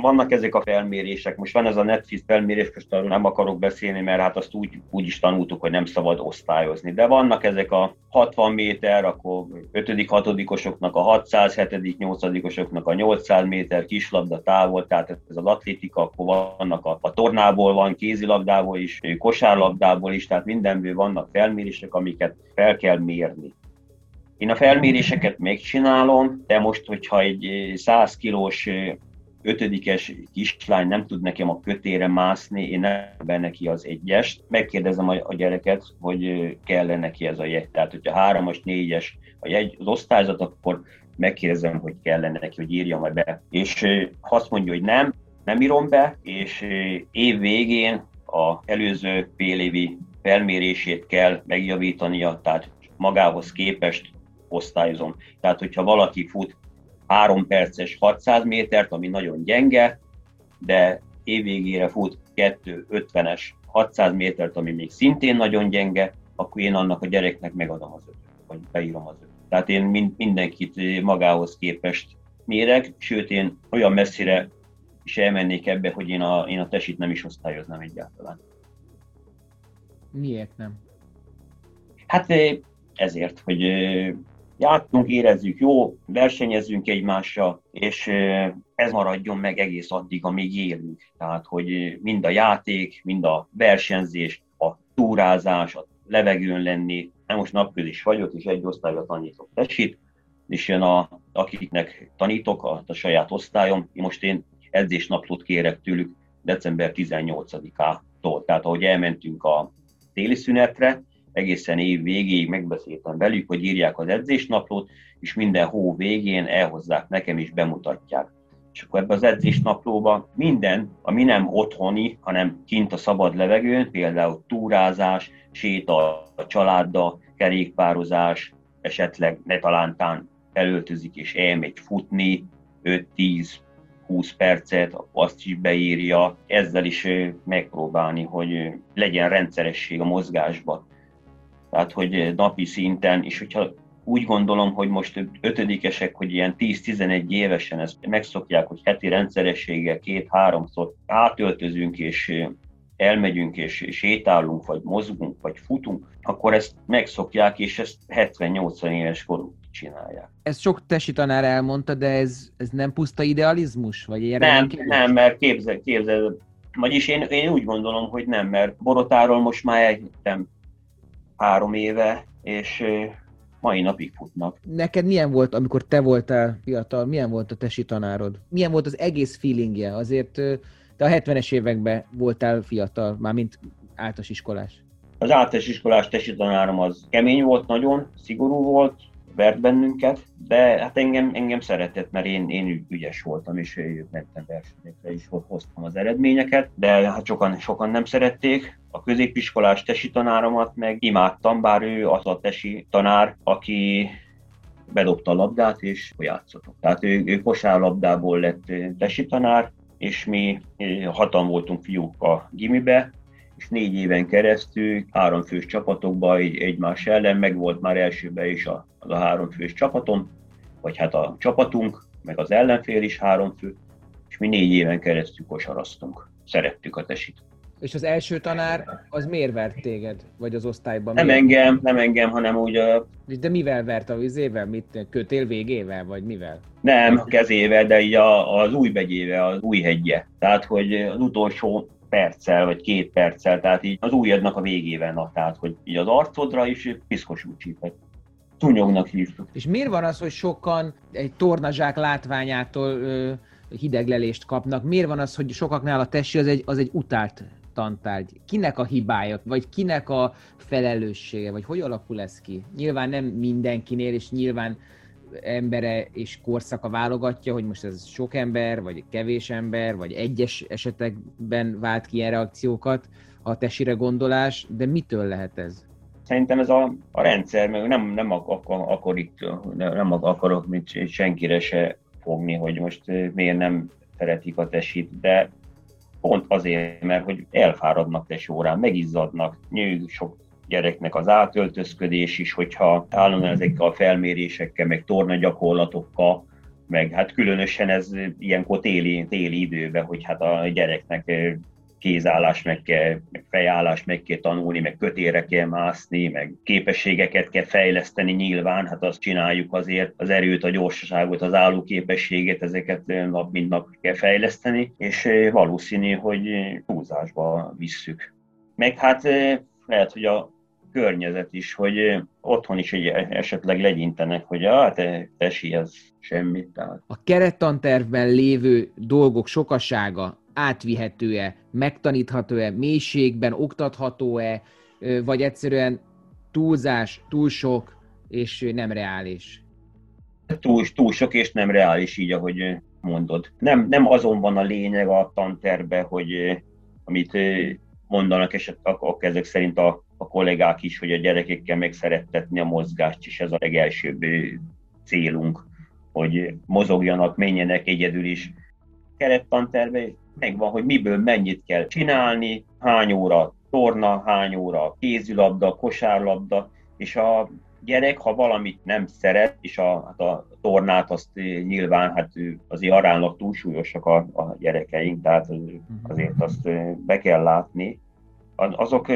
vannak ezek a felmérések, most van ez a Netflix felmérés, most nem akarok beszélni, mert hát azt úgy, úgy is tanultuk, hogy nem szabad osztályozni. De vannak ezek a 60 méter, akkor 5 hatodikosoknak a 600, 7 nyolcadikosoknak a 800 méter kislabda távol, tehát ez az atlétika, akkor vannak a, a tornából van, kézilabdából is, kosárlabdából is, tehát mindenből vannak felmérések, amiket fel kell mérni. Én a felméréseket megcsinálom, de most, hogyha egy 100 kilós ötödikes kislány nem tud nekem a kötére mászni, én nem be neki az egyest. Megkérdezem a, gyereket, hogy kell neki ez a jegy. Tehát, hogyha hármas, négyes a jegy, az osztályzat, akkor megkérdezem, hogy kellene neki, hogy írja be. És ha azt mondja, hogy nem, nem írom be, és év végén a előző fél évi felmérését kell megjavítania, tehát magához képest osztályozom. Tehát, hogyha valaki fut 3 perces 600 métert, ami nagyon gyenge, de évvégére fut 250-es 600 métert, ami még szintén nagyon gyenge, akkor én annak a gyereknek megadom az ötöt, vagy beírom az ötöt. Tehát én mindenkit magához képest mérek, sőt én olyan messzire is elmennék ebbe, hogy én a, én a tesit nem is osztályoznám egyáltalán. Miért nem? Hát ezért, hogy játszunk, érezzük jó, versenyezünk egymással, és ez maradjon meg egész addig, amíg élünk. Tehát, hogy mind a játék, mind a versenyzés, a túrázás, a levegőn lenni. Nem most napközis vagyok, és egy osztályra tanítok tesit, és jön a, akiknek tanítok, a, a saját osztályom. Most én edzésnaplót kérek tőlük december 18-ától. Tehát ahogy elmentünk a téli szünetre, egészen év végéig megbeszéltem velük, hogy írják az edzésnaplót, és minden hó végén elhozzák nekem és bemutatják. És akkor ebbe az edzésnaplóba minden, ami nem otthoni, hanem kint a szabad levegőn, például túrázás, séta a családdal, kerékpározás, esetleg ne talántán elöltözik és elmegy futni, 5-10 20 percet, azt is beírja, ezzel is megpróbálni, hogy legyen rendszeresség a mozgásba. Tehát, hogy napi szinten, és hogyha úgy gondolom, hogy most ötödikesek, hogy ilyen 10-11 évesen ezt megszokják, hogy heti rendszerességgel két-háromszor átöltözünk, és elmegyünk, és sétálunk, vagy mozgunk, vagy futunk, akkor ezt megszokják, és ezt 70-80 éves koruk csinálják. Ez sok tesi tanár elmondta, de ez, ez nem puszta idealizmus? Vagy nem, nem, mert képzel, képzel, vagyis én, én úgy gondolom, hogy nem, mert Borotáról most már egyetem három éve, és mai napig futnak. Neked milyen volt, amikor te voltál fiatal, milyen volt a tesi tanárod? Milyen volt az egész feelingje? Azért te a 70-es években voltál fiatal, már mint általános iskolás. Az általános iskolás tesi tanárom az kemény volt, nagyon szigorú volt, vert bennünket, de hát engem, engem szeretett, mert én, én ügyes voltam, és mentem versenyekre is hoztam az eredményeket, de hát sokan, sokan nem szerették. A középiskolás tesi tanáromat meg imádtam, bár ő az a tesi tanár, aki bedobta a labdát, és játszottak. Tehát ő, ő kosárlabdából lett tesi tanár, és mi hatan voltunk fiúk a gimibe, és négy éven keresztül háromfős csapatokban egy, egymás ellen, meg volt már elsőben is a, az a háromfős csapatom, vagy hát a csapatunk, meg az ellenfél is háromfő, és mi négy éven keresztül kosaraztunk. Szerettük a tesit. És az első tanár, az miért vert téged? Vagy az osztályban? Nem miért? engem, nem engem, hanem úgy a... De mivel vert a vizével? Mit, kötél végével, vagy mivel? Nem, kezével, de így a, az új begyével, az új hegye. Tehát, hogy az utolsó perccel, vagy két perccel, tehát így az újadnak a végével, na, tehát, hogy így az arcodra is piszkos úgy csípett. Tunyognak hívtuk. És miért van az, hogy sokan egy tornazsák látványától ö, hideglelést kapnak? Miért van az, hogy sokaknál a testi az egy, az egy utált tantárgy? Kinek a hibája, vagy kinek a felelőssége, vagy hogy alakul ez ki? Nyilván nem mindenkinél, és nyilván embere és korszaka válogatja, hogy most ez sok ember, vagy kevés ember, vagy egyes esetekben vált ki ilyen reakciókat, a tesire gondolás, de mitől lehet ez? Szerintem ez a, a rendszer, meg nem, nem, akar, akar itt, nem akarok mint senkire se fogni, hogy most miért nem szeretik a tesit, de pont azért, mert hogy elfáradnak tesórán, megizzadnak, nyíl sok gyereknek az átöltözködés is, hogyha állandóan ezekkel a felmérésekkel, meg torna gyakorlatokkal, meg hát különösen ez ilyenkor téli, téli időben, hogy hát a gyereknek kézállás meg kell, meg fejállás meg kell tanulni, meg kötére kell mászni, meg képességeket kell fejleszteni nyilván, hát azt csináljuk azért, az erőt, a gyorsaságot, az állóképességet, ezeket nap mint nap kell fejleszteni, és valószínű, hogy túlzásba visszük. Meg hát lehet, hogy a környezet is, hogy otthon is egy esetleg legyintenek, hogy ah, te tesi, ez semmit. Tehát. A kerettantervben lévő dolgok sokasága átvihető-e, megtanítható-e, mélységben oktatható-e, vagy egyszerűen túlzás, túl sok és nem reális? Túl, túl sok és nem reális, így ahogy mondod. Nem, nem azon van a lényeg a tanterbe, hogy amit mondanak, és akkor ezek szerint a, a kollégák is, hogy a gyerekekkel megszerettetni a mozgást, és ez a legelsőbb célunk, hogy mozogjanak, menjenek egyedül is. Kerettanterve megvan, hogy miből mennyit kell csinálni, hány óra torna, hány óra kézilabda, kosárlabda, és a gyerek, ha valamit nem szeret, és a, hát a tornát azt nyilván hát azért aránylag túlsúlyosak a, a gyerekeink, tehát azért azt be kell látni, azok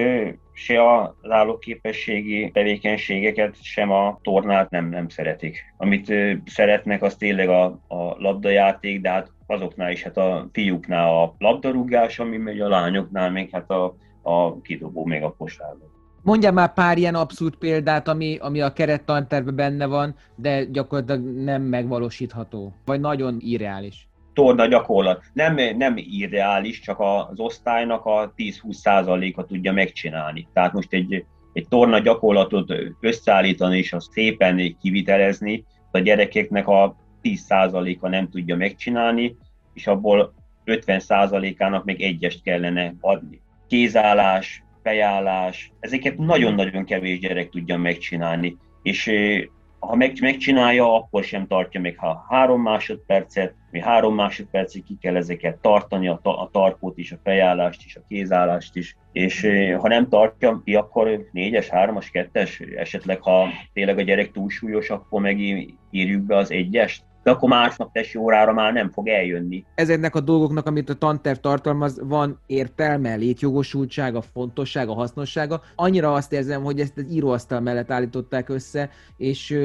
se az állóképességi tevékenységeket, sem a tornát nem, nem szeretik. Amit szeretnek, az tényleg a, a labdajáték, de hát azoknál is, hát a fiúknál a labdarúgás, ami megy a lányoknál, még hát a, a kidobó, még a kosárlabda. Mondjál már pár ilyen abszurd példát, ami, ami a kerettantervben benne van, de gyakorlatilag nem megvalósítható, vagy nagyon irreális torna gyakorlat. Nem, nem irreális, csak az osztálynak a 10-20%-a tudja megcsinálni. Tehát most egy, egy torna gyakorlatot összeállítani és azt szépen kivitelezni, a gyerekeknek a 10%-a nem tudja megcsinálni, és abból 50%-ának még egyest kellene adni. Kézállás, fejállás, ezeket nagyon-nagyon kevés gyerek tudja megcsinálni, és ha meg, megcsinálja, akkor sem tartja még ha három másodpercet, mi három másodpercig ki kell ezeket tartani, a, ta, a tarkót is, a fejállást is, a kézállást is, és ha nem tartja ki, akkor négyes, hármas, kettes, esetleg ha tényleg a gyerek túlsúlyos, akkor meg írjuk be az egyest, de akkor másnap tesi órára már nem fog eljönni. Ezeknek a dolgoknak, amit a tanterv tartalmaz, van értelme, létjogosultsága, fontossága, hasznossága. Annyira azt érzem, hogy ezt az íróasztal mellett állították össze, és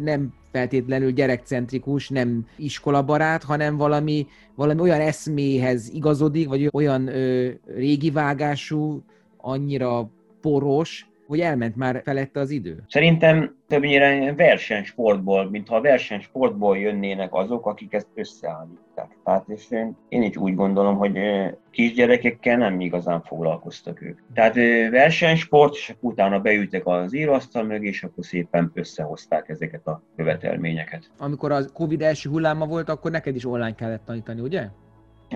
nem feltétlenül gyerekcentrikus, nem iskolabarát, hanem valami, valami olyan eszméhez igazodik, vagy olyan ö, régi vágású, annyira poros, hogy elment már felette az idő? Szerintem többnyire versenysportból, mintha a versenysportból jönnének azok, akik ezt összeállítják. Tehát és én, is úgy gondolom, hogy kisgyerekekkel nem igazán foglalkoztak ők. Tehát versenysport, és utána beültek az íróasztal mögé, és akkor szépen összehozták ezeket a követelményeket. Amikor a Covid első hulláma volt, akkor neked is online kellett tanítani, ugye?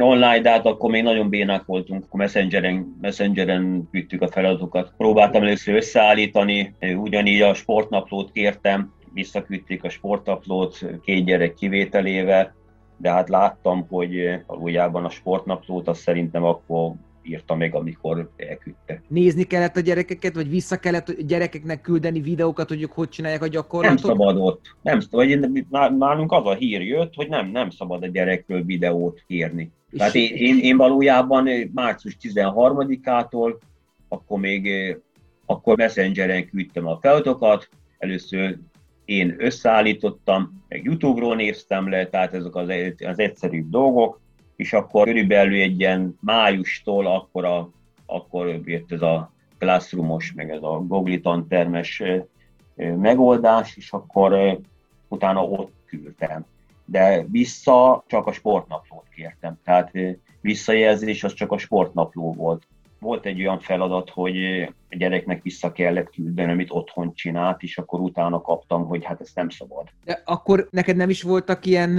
Online, de hát akkor még nagyon bénák voltunk, akkor messengeren, messengeren küldtük a feladatokat. Próbáltam először összeállítani, ugyanígy a sportnaplót kértem, visszaküldték a sportnaplót két gyerek kivételével, de hát láttam, hogy valójában a sportnaplót azt szerintem akkor írta meg, amikor elküldte. Nézni kellett a gyerekeket, vagy vissza kellett a gyerekeknek küldeni videókat, hogy ők hogy csinálják a gyakorlatot? Nem szabad ott. Nem, vagy nálunk az a hír jött, hogy nem, nem szabad a gyerekről videót kérni. Tehát én, én, én valójában március 13-ától, akkor még akkor Messengeren küldtem a feladatokat, először én összeállítottam, meg YouTube-ról néztem le, tehát ezek az, az egyszerűbb dolgok, és akkor körülbelül egy ilyen májustól akkor, a, akkor jött ez a Classroomos, meg ez a Google termes megoldás, és akkor utána ott küldtem. De vissza csak a sportnaplót kértem, tehát visszajelzés az csak a sportnapló volt volt egy olyan feladat, hogy a gyereknek vissza kellett küldeni, amit otthon csinált, és akkor utána kaptam, hogy hát ez nem szabad. De akkor neked nem is voltak ilyen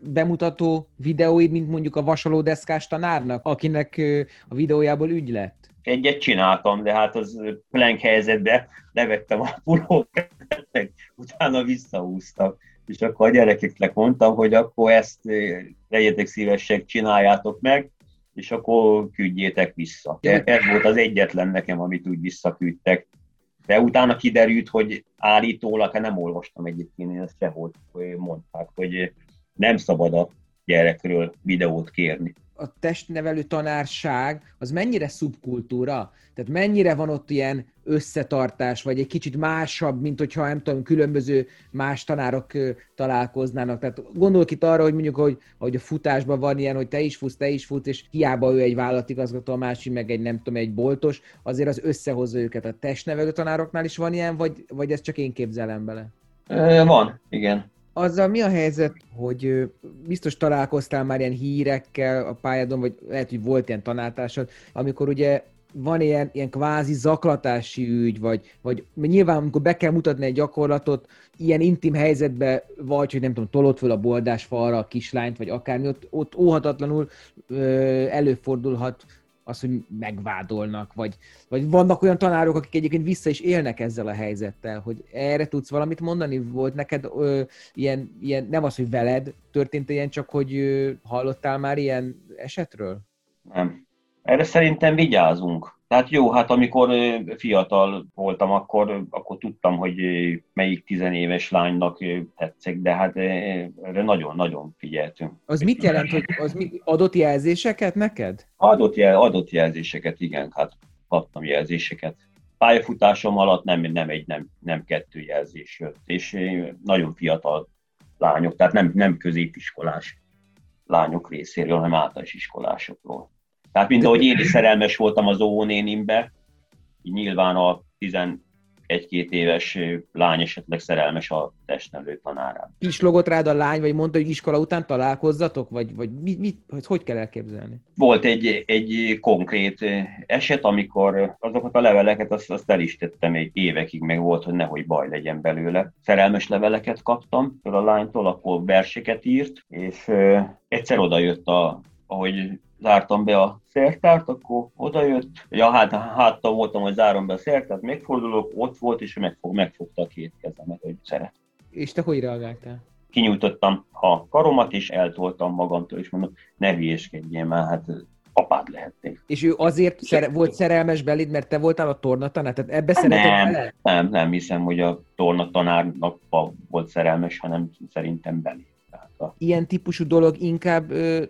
bemutató videóid, mint mondjuk a vasalódeszkás tanárnak, akinek a videójából ügy lett? Egyet csináltam, de hát az plank helyzetbe levettem a pulót, utána visszahúztam. és akkor a gyerekeknek mondtam, hogy akkor ezt legyetek szívesek, csináljátok meg, és akkor küldjétek vissza. Ez volt az egyetlen nekem, amit úgy visszaküldtek. De utána kiderült, hogy állítólag, hát nem olvastam egyébként, én ezt sehol mondták, hogy nem szabad a gyerekről videót kérni. A testnevelő tanárság az mennyire szubkultúra? Tehát mennyire van ott ilyen összetartás, vagy egy kicsit másabb, mint hogyha nem tudom, különböző más tanárok találkoznának. Tehát gondolok itt arra, hogy mondjuk, hogy, hogy a futásban van ilyen, hogy te is futsz, te is futsz, és hiába ő egy vállalatigazgató, a másik meg egy nem tudom, egy boltos, azért az összehozza őket. A testnevelő tanároknál is van ilyen, vagy, vagy ezt csak én képzelem bele? Van, igen. Azzal mi a helyzet, hogy biztos találkoztál már ilyen hírekkel a pályádon, vagy lehet, hogy volt ilyen tanáltásod, amikor ugye van ilyen, ilyen kvázi zaklatási ügy, vagy, vagy nyilván amikor be kell mutatni egy gyakorlatot, ilyen intim helyzetbe vagy, hogy nem tudom, tolott föl a boldás falra a kislányt, vagy akármi, ott, ott óhatatlanul ö, előfordulhat az, hogy megvádolnak, vagy, vagy vannak olyan tanárok, akik egyébként vissza is élnek ezzel a helyzettel, hogy erre tudsz valamit mondani? Volt neked ö, ilyen, ilyen, nem az, hogy veled történt ilyen, csak hogy ö, hallottál már ilyen esetről? Nem. Erre szerintem vigyázunk. Tehát jó, hát amikor fiatal voltam, akkor, akkor tudtam, hogy melyik tizenéves lánynak tetszik, de hát erre nagyon-nagyon figyeltünk. Az mit jelent, hogy az adott jelzéseket neked? Adott, jel, adott jelzéseket, igen, hát kaptam jelzéseket. Pályafutásom alatt nem, nem egy, nem, nem kettő jelzés jött, és nagyon fiatal lányok, tehát nem, nem középiskolás lányok részéről, hanem általános iskolásokról. Tehát mind ahogy én is szerelmes voltam az óvónénimbe, nyilván a 11-két éves lány esetleg szerelmes a testnevelő tanárán. Pislogott rád a lány, vagy mondta, hogy iskola után találkozzatok, vagy, vagy mit, mit, hogy, hogy kell elképzelni? Volt egy, egy konkrét eset, amikor azokat a leveleket azt, azt el is tettem egy évekig, meg volt, hogy nehogy baj legyen belőle. Szerelmes leveleket kaptam a lánytól, akkor verseket írt, és egyszer odajött a ahogy zártam be a szertárt, akkor odajött, ja, hát háttal voltam, hogy zárom be a szertárt, megfordulok, ott volt, és megfog, megfogta a két kezemet, hogy szeret. És te hogy reagáltál? Kinyújtottam a karomat, és eltoltam magamtól, és mondom, ne hülyéskedjél már, hát apád lehetnék. És ő azért szere- volt szerelmes beléd, mert te voltál a tornatanár? Tehát ebbe hát nem, bele? Nem, nem hiszem, hogy a tornatanárnak volt szerelmes, hanem szerintem belé. a... Ilyen típusú dolog inkább ö,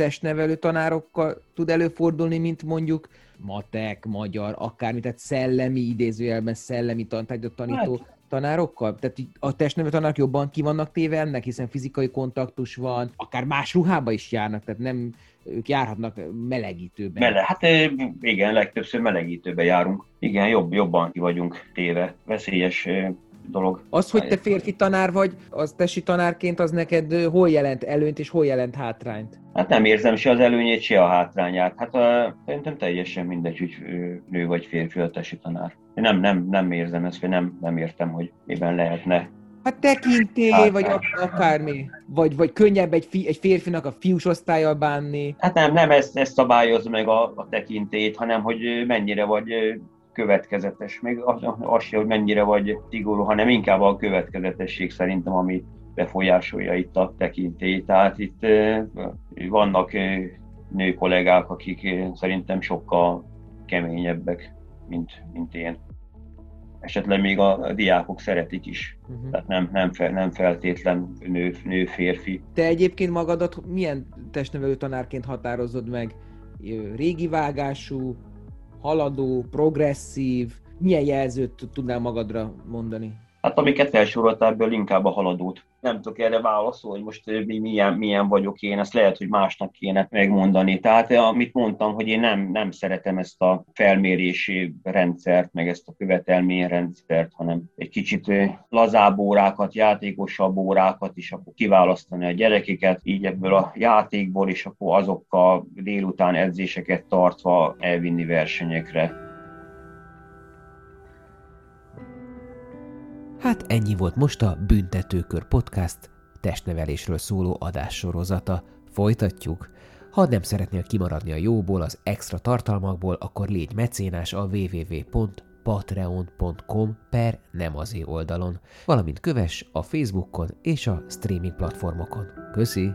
testnevelő tanárokkal tud előfordulni, mint mondjuk matek, magyar, akármi, tehát szellemi, idézőjelben szellemi tantárgyat tanító hát. tanárokkal? Tehát a testnevelő tanárok jobban ki vannak téve ennek, hiszen fizikai kontaktus van, akár más ruhába is járnak, tehát nem ők járhatnak melegítőben. Mele, hát igen, legtöbbször melegítőben járunk. Igen, jobb, jobban ki vagyunk téve. Veszélyes dolog. Az, hogy te férfi tanár vagy, az tesi tanárként, az neked hol jelent előnyt és hol jelent hátrányt? Hát nem érzem se az előnyét, se a hátrányát. Hát uh, szerintem teljesen mindegy, hogy nő vagy férfi a tesi tanár. Én nem, nem, nem érzem ezt, vagy nem, nem értem, hogy miben lehetne Hát tekintély, hát, vagy akármi. Vagy, vagy könnyebb egy, fi, egy férfinak a fiús osztályjal bánni. Hát nem, nem ezt, ezt szabályoz meg a, a tekintét, hanem hogy mennyire vagy következetes, még az, az se, hogy mennyire vagy szigorú, hanem inkább a következetesség szerintem, ami befolyásolja itt a tekintélyt. Tehát itt vannak nő kollégák, akik szerintem sokkal keményebbek, mint, mint én. Esetleg még a, a diákok szeretik is, uh-huh. tehát nem, nem, fel, nem feltétlen nő, nő, férfi. Te egyébként magadat milyen testnevelő tanárként határozod meg? Régi vágású, haladó, progresszív, milyen jelzőt tudnál magadra mondani? Hát amiket felsoroltál, ebből inkább a haladót. Nem tudok erre válaszolni, hogy most milyen, milyen vagyok én, ezt lehet, hogy másnak kéne megmondani. Tehát amit mondtam, hogy én nem, nem szeretem ezt a felmérési rendszert, meg ezt a követelményrendszert, hanem egy kicsit lazább órákat, játékosabb órákat is, akkor kiválasztani a gyerekeket, így ebből a játékból, és akkor azokkal délután edzéseket tartva elvinni versenyekre. Hát ennyi volt most a Büntetőkör Podcast testnevelésről szóló adássorozata. Folytatjuk. Ha nem szeretnél kimaradni a jóból, az extra tartalmakból, akkor légy mecénás a www patreon.com per nem azé oldalon, valamint kövess a Facebookon és a streaming platformokon. Köszi!